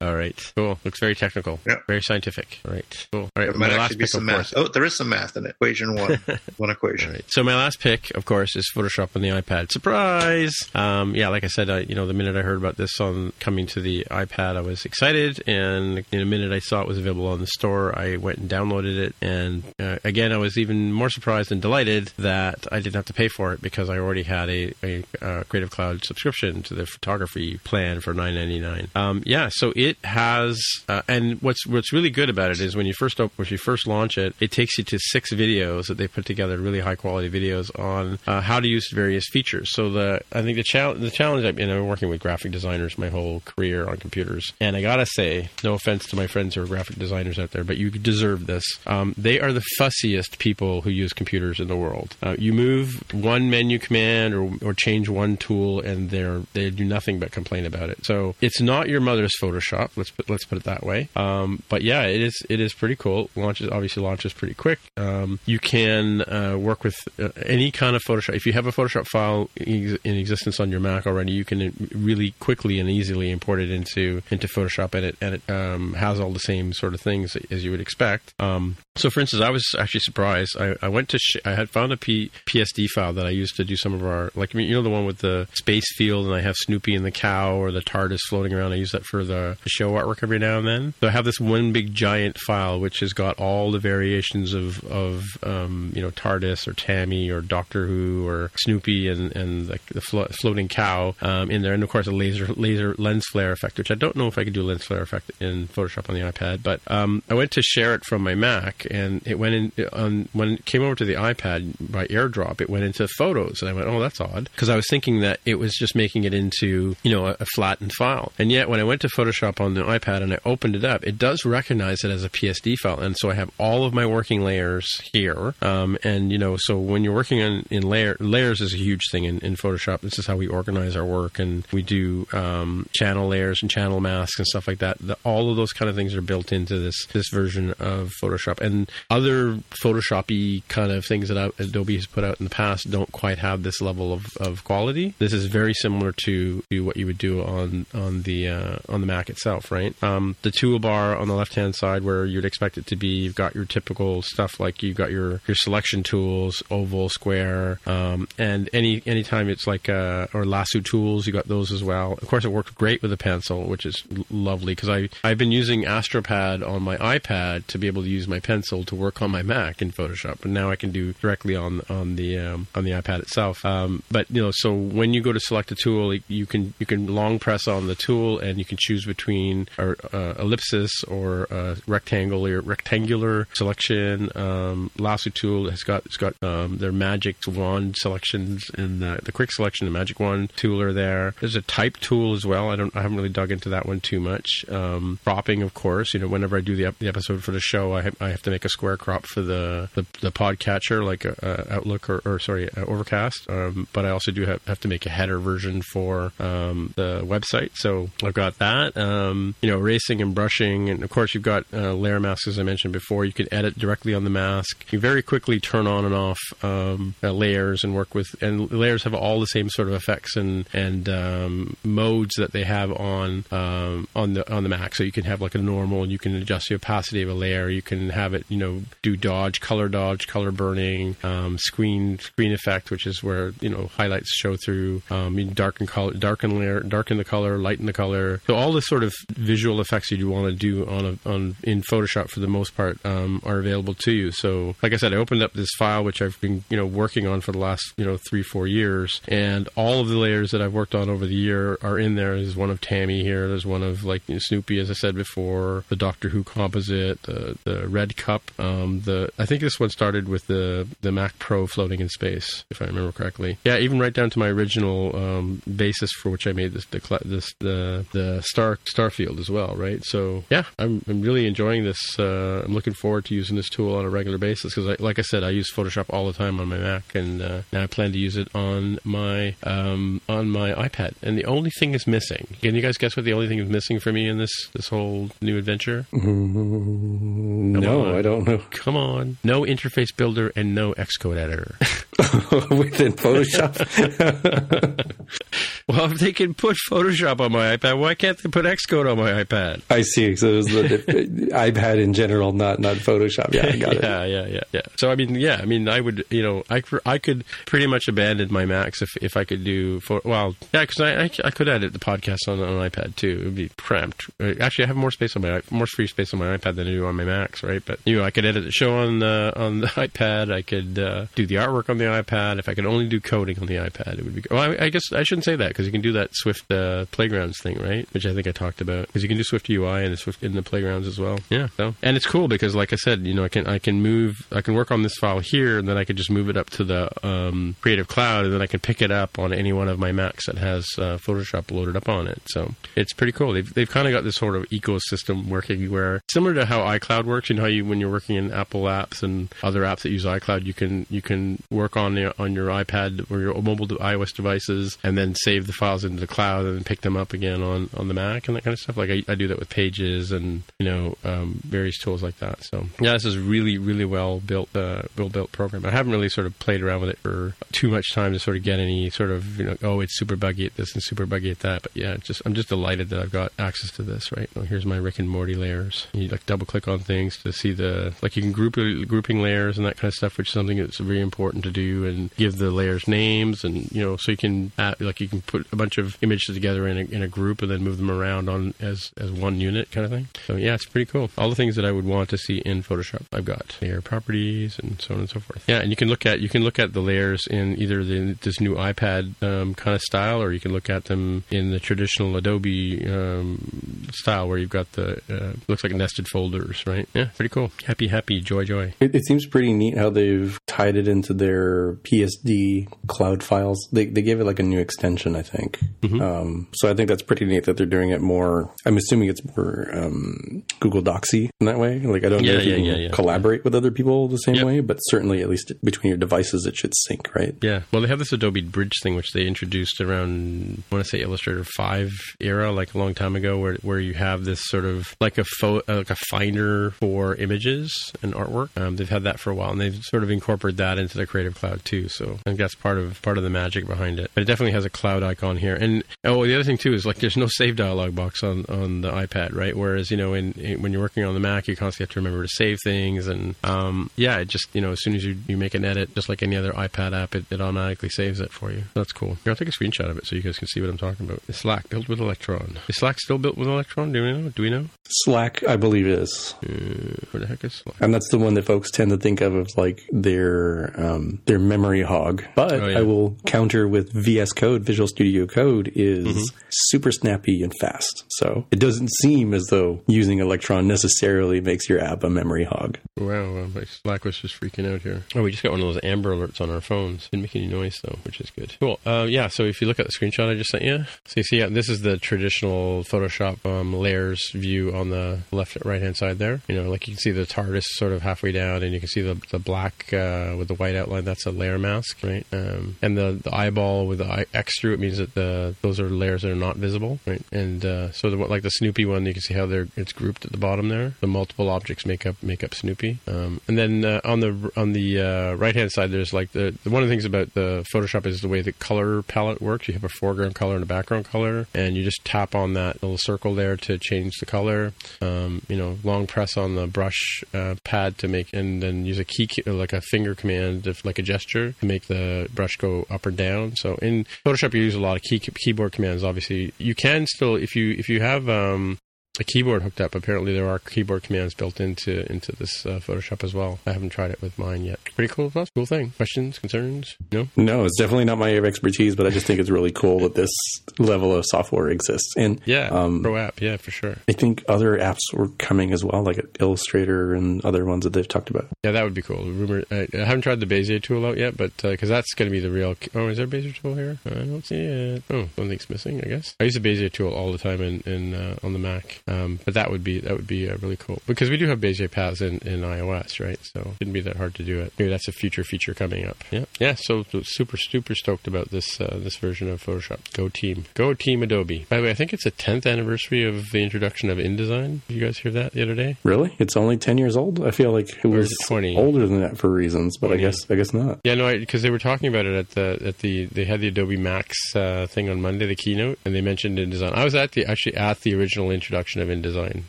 All right. Cool. Looks very technical. Yeah. Very scientific. All right. Cool. All right. There My might last actually be some math. course. Oh, there is some math in it. Equation one, one equation. Right. So my last pick, of course, is Photoshop on the iPad. Surprise! Um, yeah, like I said, I, you know, the minute I heard about this on coming to the iPad, I was excited, and in a minute I saw it was available on the store, I went and downloaded it, and uh, again, I was even more surprised and delighted that I didn't have to pay for it because I already had a, a uh, Creative Cloud subscription to the photography plan for nine ninety nine. Um, yeah, so it has, uh, and what's what's really good about it is when you first op- when you first launch it, it takes you to six videos that they put together, really high quality videos on uh, how to use various features. So the I think the challenge the challenge I've been I'm working with graphic designers my whole career on computers, and I gotta say, no offense to my friends who are graphic designers out there, but you deserve this. Um, they are the fussiest people who use computers in the world. Uh, you move one menu command or, or change one tool, and they're they do nothing but complain about it. So it's not your mother's Photoshop. Let's put, let's put it that way. Um, but yeah, it is it is pretty cool. Launches obviously launches pretty quick. Um, you can uh, work with uh, any kind of Photoshop. If you have a Photoshop file in existence on your Mac already, you can really quickly and easily import it into into Photoshop, and it and it um, has all the same sort of things as you would expect. Um, so, for instance, I was actually surprised. I, I went to sh- I had found a P- PSD file that I used to do some of our like you know the one with the space field, and I have Snoopy and the cow or the TARDIS floating around. I use that for the, show artwork every now and then. So I have this one big giant file which has got all the variations of of um, you know TARDIS or Tammy or Doctor Who or Snoopy and and the, the flo- floating cow um, in there, and of course a laser laser lens flare effect, which I don't know if I could do a lens flare effect in Photoshop on the iPad. But um, I went to share it from my Mac, and it went in on when it came over to the iPad by AirDrop. It went into Photos, and I went, "Oh, that's odd," because I was thinking that it was just making it into you know a, a flattened file. And yet, when I went to Photoshop on the iPad and I opened it up, it does recognize it as a PSD file, and so I have all of my working layers here. Um, and you know, so when you're working on in layer layers is a huge thing in, in Photoshop. This is how we organize our work, and we do um, channel layers and channel masks and stuff like that. The, all of those kind of things are built into this this version of Photoshop, and other Photoshopy kind of things that Adobe has put out in the past don't quite have this level of, of quality. This is very similar to, what you would do on on the uh, on the Mac itself, right? Um, the toolbar on the left hand side, where you'd expect it to be, you've got your typical stuff like you've got your your selection tools, oval, square, um, and any anytime it's like uh, or lasso tools, you got those as well. Of course, it worked great with a pencil, which is lovely because I I've been using Astropad on my iPad to be able to use my pencil pencil to work on my Mac in Photoshop, and now I can do directly on on the um, on the iPad itself. Um, but you know, so when you go to select a tool, you can you can long press on the tool, and you can choose between or, uh, ellipsis or uh, rectangular rectangular selection. Um, lasso tool has got it's got um, their magic wand selections and the, the quick selection, the magic wand tool are there. There's a type tool as well. I don't I haven't really dug into that one too much. Um, cropping, of course. You know, whenever I do the, the episode for the show, I have, I have to make a square crop for the the, the podcatcher, like uh, uh Outlook or, or sorry, uh, Overcast. Um, but I also do have, have to make a header version for um, the website. So I've got that. Um, you know, erasing and brushing, and of course you've got uh, layer masks as I mentioned before. You can edit directly on the mask. You very quickly turn on and off um, uh, layers and work with, and layers have all the same sort of effects and and um, modes that they have on um, on the on the Mac. So you can have like a normal, and you can adjust the opacity of a layer. You can have it, you know, do dodge, color dodge, color burning, um, screen screen effect, which is where you know highlights show through. Um, you darken color, darken layer, darken the color, lighten the color. So all the sort of visual effects you want to do on a, on in Photoshop for the most part um, are available to you. So like I said, I opened up this file which I've been you know working on for the last you know three four years, and all of the layers that I've worked on over the year are in there. There's one of Tammy here. There's one of like you know, Snoopy, as I said before, the Doctor Who composite, the the red cup. Um, the I think this one started with the the Mac Pro floating in space, if I remember correctly. Yeah, even right down to my original um, basis for which I made this the this the the star Starfield as well, right? So yeah, I'm I'm really enjoying this. Uh, I'm looking forward to using this tool on a regular basis because, like I said, I use Photoshop all the time on my Mac, and uh, now I plan to use it on my um, on my iPad. And the only thing is missing. Can you guys guess what the only thing is missing for me in this this whole new adventure? Mm, no. I don't know. Come on, no interface builder and no Xcode editor within Photoshop. well, if they can put Photoshop on my iPad, why can't they put Xcode on my iPad? I see. So it was the iPad in general, not not Photoshop. Yeah, I got it. yeah, yeah, yeah, yeah. So I mean, yeah, I mean, I would, you know, I, I could pretty much abandon my Macs if, if I could do for well, yeah, because I, I, I could edit the podcast on, on an iPad too. It would be cramped. Uh, actually, I have more space on my more free space on my iPad than I do on my Macs, right? But you know, I could edit the show on the on the iPad. I could uh, do the artwork on the iPad. If I could only do coding on the iPad, it would be. Well, I, I guess I shouldn't say that because you can do that Swift uh, Playgrounds thing, right? Which I think I talked about because you can do Swift UI and the Swift in the Playgrounds as well. Yeah. So and it's cool because, like I said, you know, I can I can move I can work on this file here, and then I could just move it up to the um, Creative Cloud, and then I can pick it up on any one of my Macs that has uh, Photoshop loaded up on it. So it's pretty cool. They've they've kind of got this sort of ecosystem working where similar to how iCloud works. You know how you when you're working in Apple apps and other apps that use iCloud, you can you can work on your on your iPad or your mobile iOS devices, and then save the files into the cloud and then pick them up again on on the Mac and that kind of stuff. Like I, I do that with Pages and you know um, various tools like that. So yeah, this is really really well built uh, well built program. I haven't really sort of played around with it for too much time to sort of get any sort of you know oh it's super buggy at this and super buggy at that. But yeah, just I'm just delighted that I've got access to this. Right, oh, here's my Rick and Morty layers. You like double click on things to see the like you can group grouping layers and that kind of stuff, which is something that's very important to do and give the layers names and you know so you can add, like you can put a bunch of images together in a, in a group and then move them around on as as one unit kind of thing. So yeah, it's pretty cool. All the things that I would want to see in Photoshop, I've got layer properties and so on and so forth. Yeah, and you can look at you can look at the layers in either the, this new iPad um, kind of style, or you can look at them in the traditional Adobe um, style, where you've got the uh, looks like nested folders, right? Yeah, pretty cool. Happy, happy, joy, joy. It, it seems pretty neat how they've tied it into their PSD cloud files. They they gave it like a new extension, I think. Mm-hmm. Um, so I think that's pretty neat that they're doing it more. I'm assuming it's more um, Google Docsy in that way. Like I don't yeah, know if yeah, you can yeah, collaborate with other people the same Yep. way, but certainly at least between your devices, it should sync, right? Yeah, well, they have this Adobe Bridge thing, which they introduced around, I want to say Illustrator Five era, like a long time ago, where where you have this sort of like a fo- like a finder for images and artwork. Um, they've had that for a while, and they've sort of incorporated that into the Creative Cloud too. So I think that's part of part of the magic behind it. But it definitely has a cloud icon here. And oh, the other thing too is like there's no save dialog box on on the iPad, right? Whereas you know, in, in when you're working on the Mac, you constantly have to remember to save things, and um, yeah, it just you know, as soon as you, you make an edit, just like any other iPad app, it, it automatically saves it for you. That's cool. Here, I'll take a screenshot of it so you guys can see what I'm talking about. It's Slack built with Electron. Is Slack still built with Electron? Do we know? Do we know? Slack, I believe, is. Uh, the heck is Slack? And that's the one that folks tend to think of as like their um, their memory hog. But Oh, yeah. I will counter with VS Code, Visual Studio Code is Mm-hmm. super snappy and fast. So it doesn't seem as though using Electron necessarily makes your app a memory hog. Wow, uh, my Slack was just freaking out here. Oh, we just got one of those Amber alerts on our phones. Didn't make any noise though, which is good. Cool. Uh, yeah. So if you look at the screenshot I just sent you, so you see, yeah, this is the traditional Photoshop um, layers view on the left right hand side there. You know, like you can see the TARDIS sort of halfway down, and you can see the the black uh, with the white outline. That's a layer mask, right? Um, and the the eyeball with the eye- X through it means that the those are layers that are not visible, right? And uh, so the like the Snoopy one, you can see how they're it's grouped at the bottom there. The multiple objects make up make up Snoopy. Um, and then uh, on the on the uh, right hand side, there's like the, one of the things about the Photoshop is the way the color palette works. You have a foreground color and a background color, and you just tap on that little circle there to change the color. Um, you know, long press on the brush uh, pad to make, and then use a key like a finger command, if, like a gesture, to make the brush go up or down. So in Photoshop, you use a lot of key keyboard commands. Obviously, you can still if you if you have um, a keyboard hooked up. Apparently, there are keyboard commands built into into this uh, Photoshop as well. I haven't tried it with mine yet. Pretty cool stuff. Cool thing. Questions, concerns? No. No, it's definitely not my area of expertise, but I just think it's really cool that this level of software exists. And Yeah. um, Pro app. Yeah, for sure. I think other apps were coming as well, like Illustrator and other ones that they've talked about. Yeah, that would be cool. Rumor. I, I haven't tried the Bezier tool out yet, but because that's going to be the real. Oh, is there a Bezier tool here? I don't see it. Oh, one thing's missing. I guess I use the Bezier tool all the time in, in uh, on the Mac. Um, but that would be that would be uh, really cool because we do have Bezier paths in, in iOS, right? So it shouldn't be that hard to do it. Maybe that's a future feature coming up. Yeah, yeah. So, super super stoked about this uh, this version of Photoshop. Go team, go team Adobe. By the way, I think it's the 10th anniversary of the introduction of InDesign. Did you guys hear that the other day? Really? It's only 10 years old? I feel like it was is it 20? older than that for reasons, but 20. I guess I guess not. Yeah, no, because they were talking about it at the at the they had the Adobe Max uh, thing on Monday, the keynote, and they mentioned InDesign. I was at the actually at the original introduction of InDesign.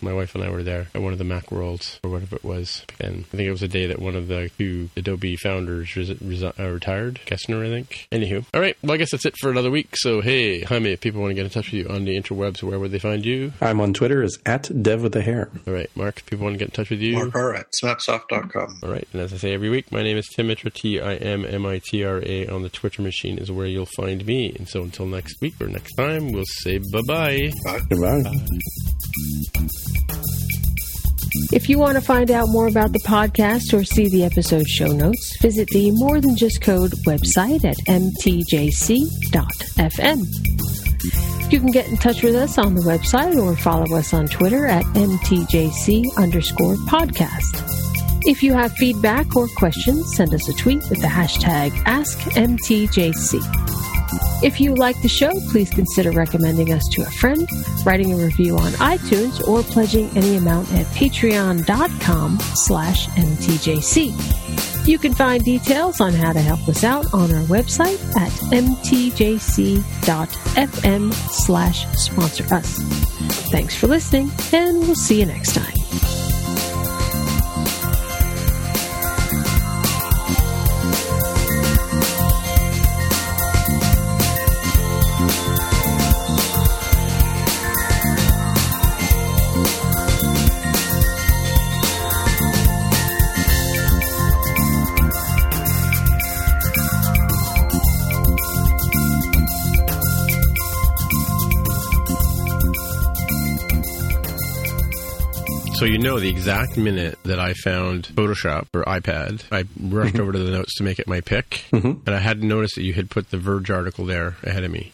My wife and I were there at one of the Mac Worlds or whatever it was, and I think it was a day that one of the two Adobe founders res- resi- uh, retired, Geschke, I think. Anywho, all right, well, I guess that's it for another week. So hey, Jaime, if people want to get in touch with you on the interwebs, where would they find you? I'm on Twitter as at dev with a hair. All right, Mark, if people want to get in touch with you. Mark R at smapsoft.com. All right, and as I say every week, my name is Tim Mitra, T I M M I T R A. On the Twitter machine is where you'll find me. And so until next week or next time, we'll say bye bye. Goodbye. If you want to find out more about the podcast or see the episode show notes, visit the More Than Just Code website at mtjc.fm. You can get in touch with us on the website or follow us on Twitter at mtjc underscore podcast. If you have feedback or questions, send us a tweet with the hashtag AskMTJC. If you like the show, please consider recommending us to a friend, writing a review on iTunes, or pledging any amount at patreon.com slash mtjc. You can find details on how to help us out on our website at mtjc.fm slash sponsor us. Thanks for listening, and we'll see you next time. So you know the exact minute that I found Photoshop or iPad, I rushed mm-hmm. over to the notes to make it my pick, mm-hmm. and I hadn't noticed that you had put the Verge article there ahead of me.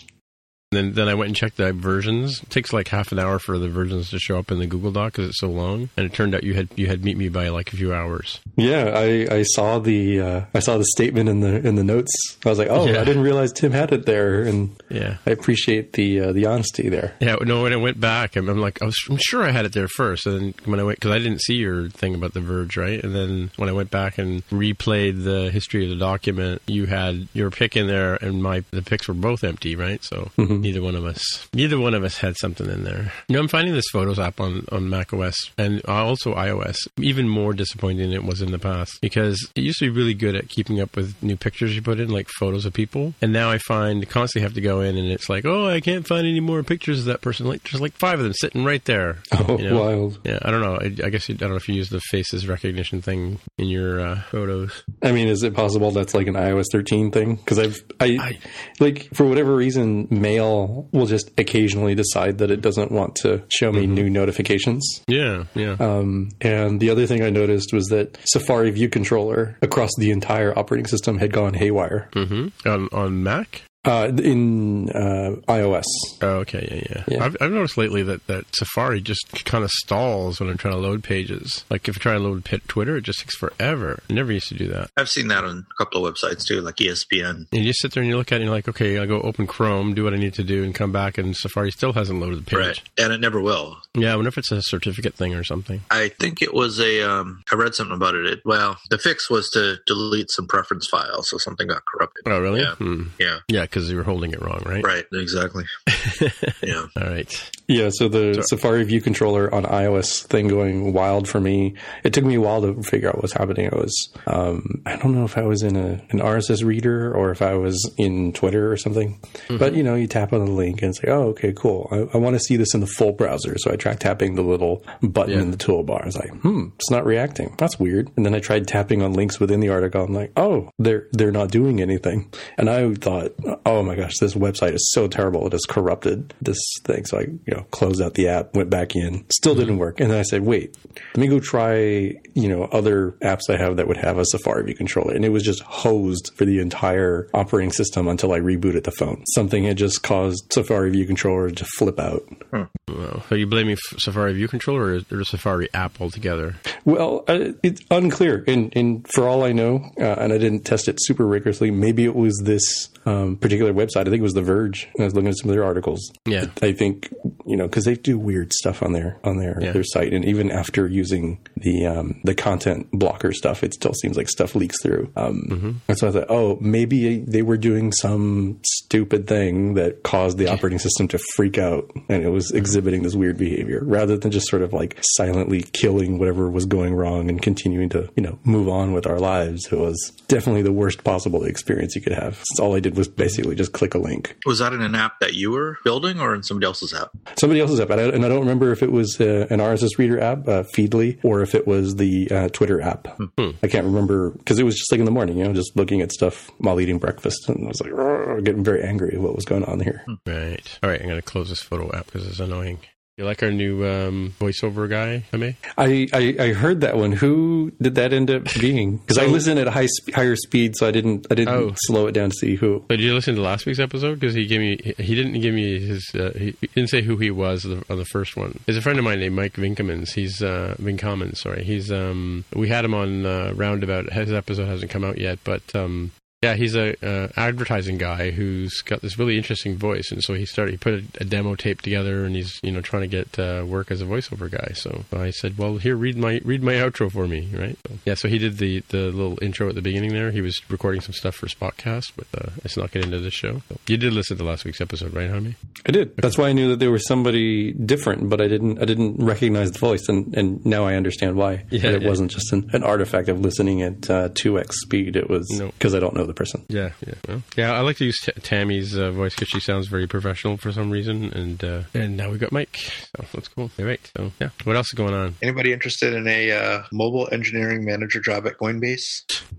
Then then I went and checked the versions. It takes like half an hour for the versions to show up in the Google Doc because it's so long. And it turned out you had you had meet me by like a few hours. Yeah, I, I saw the uh, I saw the statement in the in the notes. I was like, oh, Yeah. I didn't realize Tim had it there, and Yeah. I appreciate the uh, the honesty there. Yeah, no. When I went back, I'm, I'm like, I was, I'm sure I had it there first, and then when I went, because I didn't see your thing about the Verge, right? And then when I went back and replayed the history of the document, you had your pick in there, and my the picks were both empty, right? So neither one of us, neither one of us had something in there. You know, I'm finding this Photos app on on Mac OS and also iOS even more disappointing than it was in the past because it used to be really good at keeping up with new pictures you put in, like photos of people, and now I find constantly have to go in and it's like, oh, I can't find any more pictures of that person. Like there's like five of them sitting right there. Oh, you know? wild! Yeah, I don't know. I, I guess you, I don't know if you use the faces recognition thing in your uh, photos. I mean, is it possible that's like an iOS 13 thing? Because I've I, I- like for whatever reason, Mail will just occasionally decide that it doesn't want to show me new notifications. Yeah, yeah. Um, and the other thing I noticed was that Safari View Controller across the entire operating system had gone haywire hmm On on Mac. Uh, in uh, iOS. Oh, okay, yeah, yeah. Yeah. I've, I've noticed lately that, that Safari just kind of stalls when I'm trying to load pages. Like if I try to load Pit Twitter, it just takes forever. It never used to do that. I've seen that on a couple of websites too, like ESPN. And you just sit there and you look at it and you're like, okay, I'll go open Chrome, do what I need to do, and come back, and Safari still hasn't loaded the page. Right. And it never will. Yeah, I wonder if it's a certificate thing or something. I think it was a. Um, I read something about it. it. Well, the fix was to delete some preference files, so something got corrupted. Oh, really? Yeah. Hmm. Yeah. Yeah, because you were holding it wrong, right? Right. Exactly. yeah. All right. Yeah, so the Safari View Controller on iOS thing going wild for me. It took me a while to figure out what's happening. I was, um, I don't know if I was in a, an RSS reader or if I was in Twitter or something. But you know, you tap on the link and it's like, oh, okay, cool. I, I want to see this in the full browser. So I tried tapping the little button Yeah. in the toolbar. I was like, hmm, it's not reacting. That's weird. And then I tried tapping on links within the article. I'm like, oh, they're they're not doing anything. And I thought, oh my gosh, this website is so terrible. It has corrupted this thing. So I, you know, closed out the app, went back in, still didn't work. And then I said, wait, let me go try, you know, other apps I have that would have a Safari View controller. And it was just hosed for the entire operating system until I rebooted the phone. Something had just caused Safari View controller to flip out. Well, are you blaming Safari View Controller or, the Safari app altogether? Well, uh, it's unclear. And, and for all I know, uh, and I didn't test it super rigorously, maybe it was this um, particular website. I think it was The Verge. I was looking at some of their articles. Yeah. I think you know because they do weird stuff on their on their Yeah. their site, and even after using the um, the content blocker stuff, it still seems like stuff leaks through. Um, And so I thought, oh, maybe they were doing some stupid thing that caused the operating system to freak out, and it was exhibiting this weird behavior rather than just sort of like silently killing whatever was going wrong and continuing to you know move on with our lives. It was definitely the worst possible experience you could have. So all I did was basically just click a link. Was that in an app that you were building or in somebody else's app? Somebody else's app, and I, and I don't remember if it was uh, an RSS reader app, uh, Feedly, or if it was the uh, Twitter app. I can't remember because it was just like in the morning, you know, just looking at stuff while eating breakfast, and I was like getting very angry at what was going on here. Right. All right, I'm going to close this photo app because it's annoying. You like our new um, voiceover guy, Jaime? I, I I heard that one. Who did that end up being? Because I listened at a high sp- higher speed, so I didn't I didn't Oh. slow it down to see who. But did you listen to last week's episode? Because he gave me, he didn't give me his, uh, he didn't say who he was on the, on the first one. There's a friend of mine named Mike Vinakmens. He's uh, Vinakmens, sorry. He's um, we had him on uh, Roundabout. His episode hasn't come out yet, but um, yeah, he's a uh, advertising guy who's got this really interesting voice, and so he started. He put a, a demo tape together, and he's you know trying to get uh, work as a voiceover guy. So I said, well, here, read my read my outro for me, right? So, yeah, so he did the the little intro at the beginning there. He was recording some stuff for Spotcast, but uh, let's not get into this show. So, you did listen to last week's episode, right, Jaime? I did. That's why I knew that there was somebody different, but I didn't. I didn't recognize the voice, and, and now I understand why. Yeah, it yeah. wasn't just an, an artifact of listening at uh, two x speed. It was No. because I don't know the person. Yeah, yeah, well, yeah. I like to use T- Tammy's uh, voice because she sounds very professional for some reason, and uh, and now we've got Mike, so that's cool. All right, so yeah. What else is going on? Anybody interested in a uh, mobile engineering manager job at Coinbase?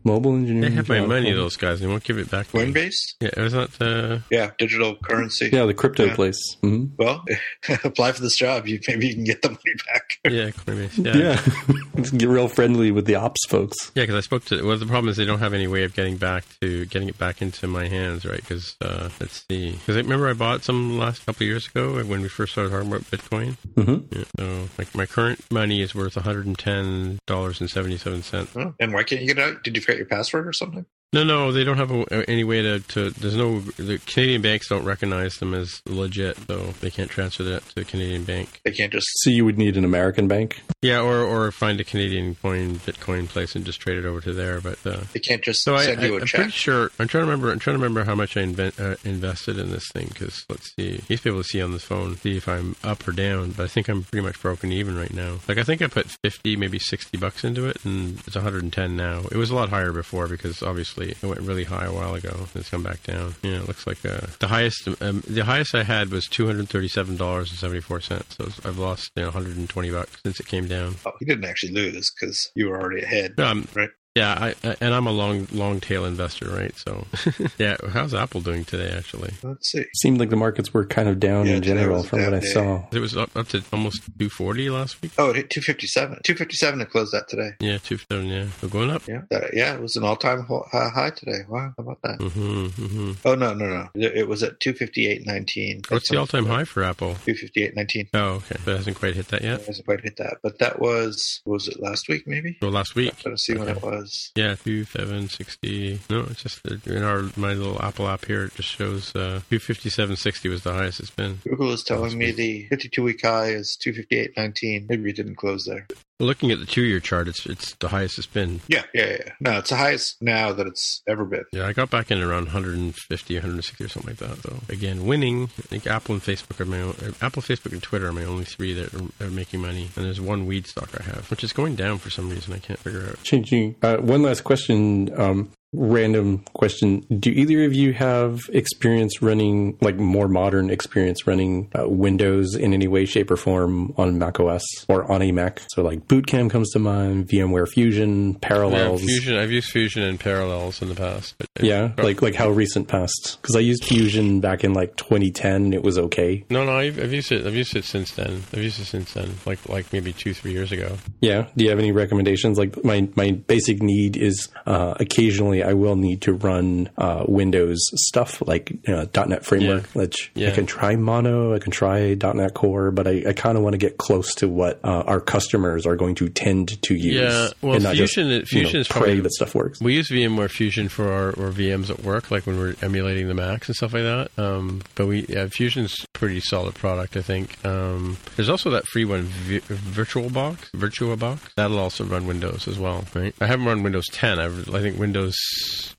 Mobile engineering. They have my job. money, those guys. They won't give it back. to me. Coinbase? Yeah, it was not. Uh, Yeah, digital currency. Yeah, the crypto Yeah. yeah. place. Mm-hmm. Well, apply for this job. You maybe you can get the money back. yeah, Coinbase. Yeah, yeah. get real friendly with the ops folks. Yeah, because I spoke to. Well, the problem is they don't have any way of getting back to getting it back into my hands, right? Because uh, let's see. Because I remember I bought some last couple years ago when we first started talking about Bitcoin. Mm-hmm. Yeah, so, like my current money is worth one hundred and ten dollars and seventy seven cents. Oh, and why can't you get out? Did you forget your password or something? No, no, they don't have a, any way to, to. There's no. The Canadian banks don't recognize them as legit, so they can't transfer that to a Canadian bank. They can't just. So you would need an American bank. Yeah, or or find a Canadian coin Bitcoin place and just trade it over to there. But uh, they can't just so send I, you a I, I'm check. pretty sure. I'm trying to remember. I'm trying to remember how much I invent, uh, invested in this thing because let's see. I used to be able to see on this phone see if I'm up or down, but I think I'm pretty much broken even right now. Like I think I put 50, maybe 60 bucks into it, and it's 110 now. It was a lot higher before because obviously it went really high a while ago. It's come back down. Yeah, it looks like uh, the highest. Um, the highest I had was 237 dollars and 74 cents. So I've lost you know, 120 bucks since it came down. Oh, you didn't actually lose because you were already ahead, Um, right? Yeah, I, and I'm a long long tail investor, right? So, yeah. How's Apple doing today? Actually, Let's see. Seemed like the markets were kind of down Yeah, in general from what bad I saw. it was up, up to almost 240 last week. Oh, it hit 257. 257 to close that today. Yeah, two seven. Yeah, we're going up. Yeah, that, yeah, it was an all-time uh, high today. Wow, how about that? Mm-hmm, mm-hmm. Oh no, no, no! It it was at 258.19. What's the all-time high for Apple? 258.19. Oh, okay, but it hasn't quite hit that yet. It yet. hasn't quite hit that, but that was what was it last week? Maybe. So last week. Trying to see when it was. Yeah, two seven sixty. No, it's just in our my little Apple app here. It just shows uh, two fifty seven sixty was the highest it's been. Google is telling me the 52-week high is 258.19. Maybe it didn't close there. Looking at the two year chart, it's it's the highest it's been. Yeah, yeah, yeah. No, it's the highest now that it's ever been. Yeah, I got back in around 150, 160 or something like that. So again, winning. I think Apple and Facebook are my own, uh, Apple, Facebook, and Twitter are my only three that are, are making money. And there's one weed stock I have, which is going down for some reason. I can't figure out. Changing uh, one last question, um, random question: Do either of you have experience running, like more modern experience running uh, Windows in any way, shape, or form on Mac OS or on a Mac? So, like Bootcamp comes to mind, VMware Fusion, Yeah, Parallels. Fusion. I've used Fusion and Parallels in the past. Yeah, like like how recent past? Because I used Fusion back in like 2010. and It was okay. No, no, I've, I've used it. I've used it since then. I've used it since then, like like maybe two, three years ago. Yeah. Do you have any recommendations? Like my my basic need is uh, occasionally I will need to run uh, Windows stuff like uh, .NET Framework. Yeah. Which I can try Mono, I can try .NET Core, but I, I kind of want to get close to what uh, our customers are going to tend to use. Yeah, well, Fusion- just, Fusion you know, is pray probably- that stuff works. We use VMware Fusion for our, our VMs at work, like when we're emulating the Macs and stuff like that. Um, but we yeah, Fusion's pretty solid product, I think. Um, there's also that free one, v- VirtualBox, VirtuaBox. That'll also run Windows as well, right? I haven't run Windows 10. I've, I think Windows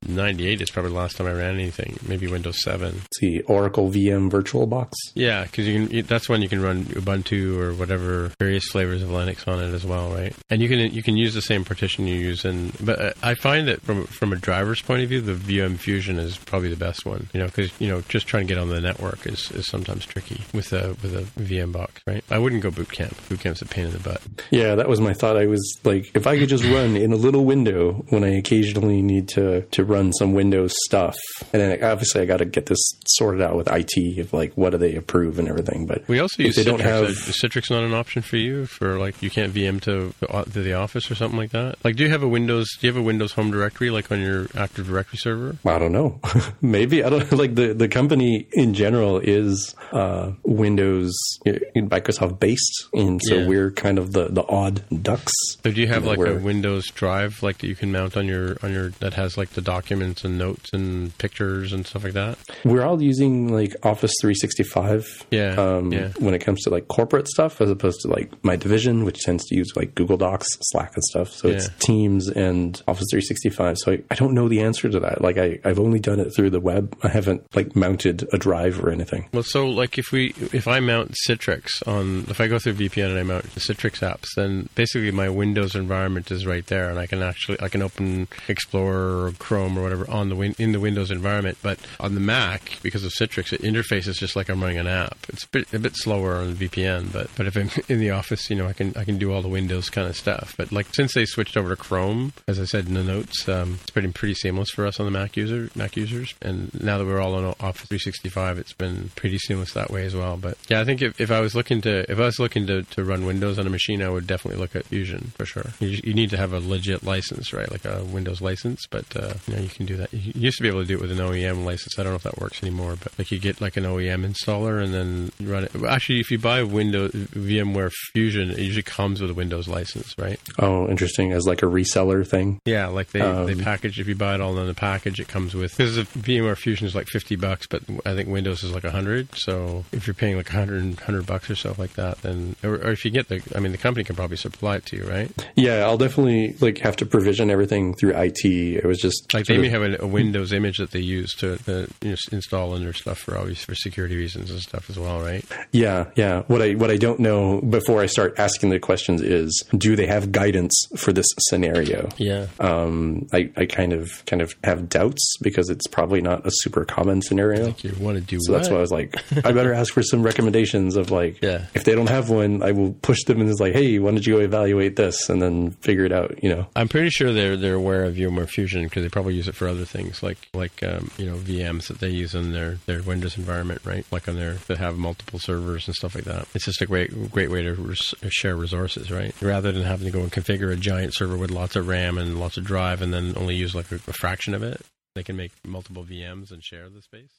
98 is probably the last time I ran anything. Maybe Windows 7. Let's see, Oracle VM VirtualBox. Yeah, because you can. That's when you can run Ubuntu or whatever various flavors of Linux on it as well, right? And you can you can use the same partition you use in. But uh, I find that from from a driver's point of view, the VM Fusion is probably the best one. You know, because you know just trying to get on the network is, is sometimes tricky with a with a VM box, right? I wouldn't go boot camp. Boot camp's a pain in the butt. Yeah, that was my thought. I was like, if I could just run in a little window when I occasionally need to to run some Windows stuff, and then obviously I got to get this sorted out with IT of like what do they approve and everything. But We also use they Citrix. don't have Is Citrix not an option for you for like you can't VM to to the office or something like that? Like, do you have a Windows? Do you have a Windows Home Directory like on your Active Directory server? I don't know. Maybe I don't like the the company in general is uh, Windows uh, Microsoft based, and so Yeah. we're kind of the the odd ducks. So do you have know, like a Windows Drive like that you can mount on your on your that has like the documents and notes and pictures and stuff like that? We're all using like Office 365. Yeah, Um, yeah. When it comes to like corporate stuff, as opposed to like my division, which tends to use like Google Docs, Slack, and stuff. So it's Teams and Office 365. So I, I don't know the answer to that. Like I, I've only done it through the web. I haven't like mounted a drive or anything. Well, so like if we if I mount Citrix on if I go through VPN and I mount the Citrix apps, then basically my Windows environment is right there, and I can actually I can open Explorer or Chrome or whatever on the win- in the Windows environment. But on the Mac, because of Citrix, it interfaces just like I'm running an app. It's a bit, a bit slower on the VPN, but but if I'm in the office, you know, I can I can do all the Windows kind of stuff. But like since they switched over to Chrome, as I said in the notes, um, it's been pretty seamless for us on the Mac user Mac users. And now that we're all on Office 365, it's been pretty seamless that way as well. But yeah, I think if, if I was looking to if I was looking to, to run Windows on a machine, I would definitely look at Fusion for sure. You, you need to have a legit license, right? Like a Windows license, but uh, you know you can do that. You used to be able to do it with an OEM license. I don't know if that works anymore, but like you get like an OEM installer and then run it. Actually, if you buy Windows VMware Fusion, it usually comes with a Windows license, right? Oh, interesting. As like a reseller thing. Yeah, like they, Um, they package. If you buy it all in the package, it comes with because VMware Fusion is like fifty bucks, but I think Windows is like a hundred. So if you're paying like 100, 100 bucks or so like that, then or, or if you get the, I mean, the company can probably supply it to you, right? Yeah, I'll definitely like have to provision everything through IT. It was just Like they may of- have a, a Windows image that they use to uh, you know, install in their stuff for always for security reasons and stuff as well, right? Yeah, yeah. What I what I don't know before I start asking the questions is, do they have guidance for this scenario? Yeah. Um, I, I kind of kind of have doubts because it's probably not a super common scenario. You want to do So that's why I was like, I better ask for some recommendations of like, Yeah. if they don't have one, I will push them and it's like, hey, why don't you go evaluate this and then figure it out, you know? I'm pretty sure they're they're aware of VMware Fusion because they probably use it for other things like like um, you know VMs that they use in their, their Windows environment, right? Like on their that have multiple servers and stuff like that. It's just a great great way to res- share resources, right? Rather than having to go and configure a giant server with lots of RAM and lots of drive and then only use like a, a fraction of it, they can make multiple VMs and share the space.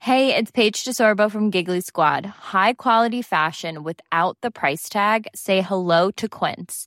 Hey, it's Paige DeSorbo from Giggly Squad. High quality fashion without the price tag. Say hello to Quince.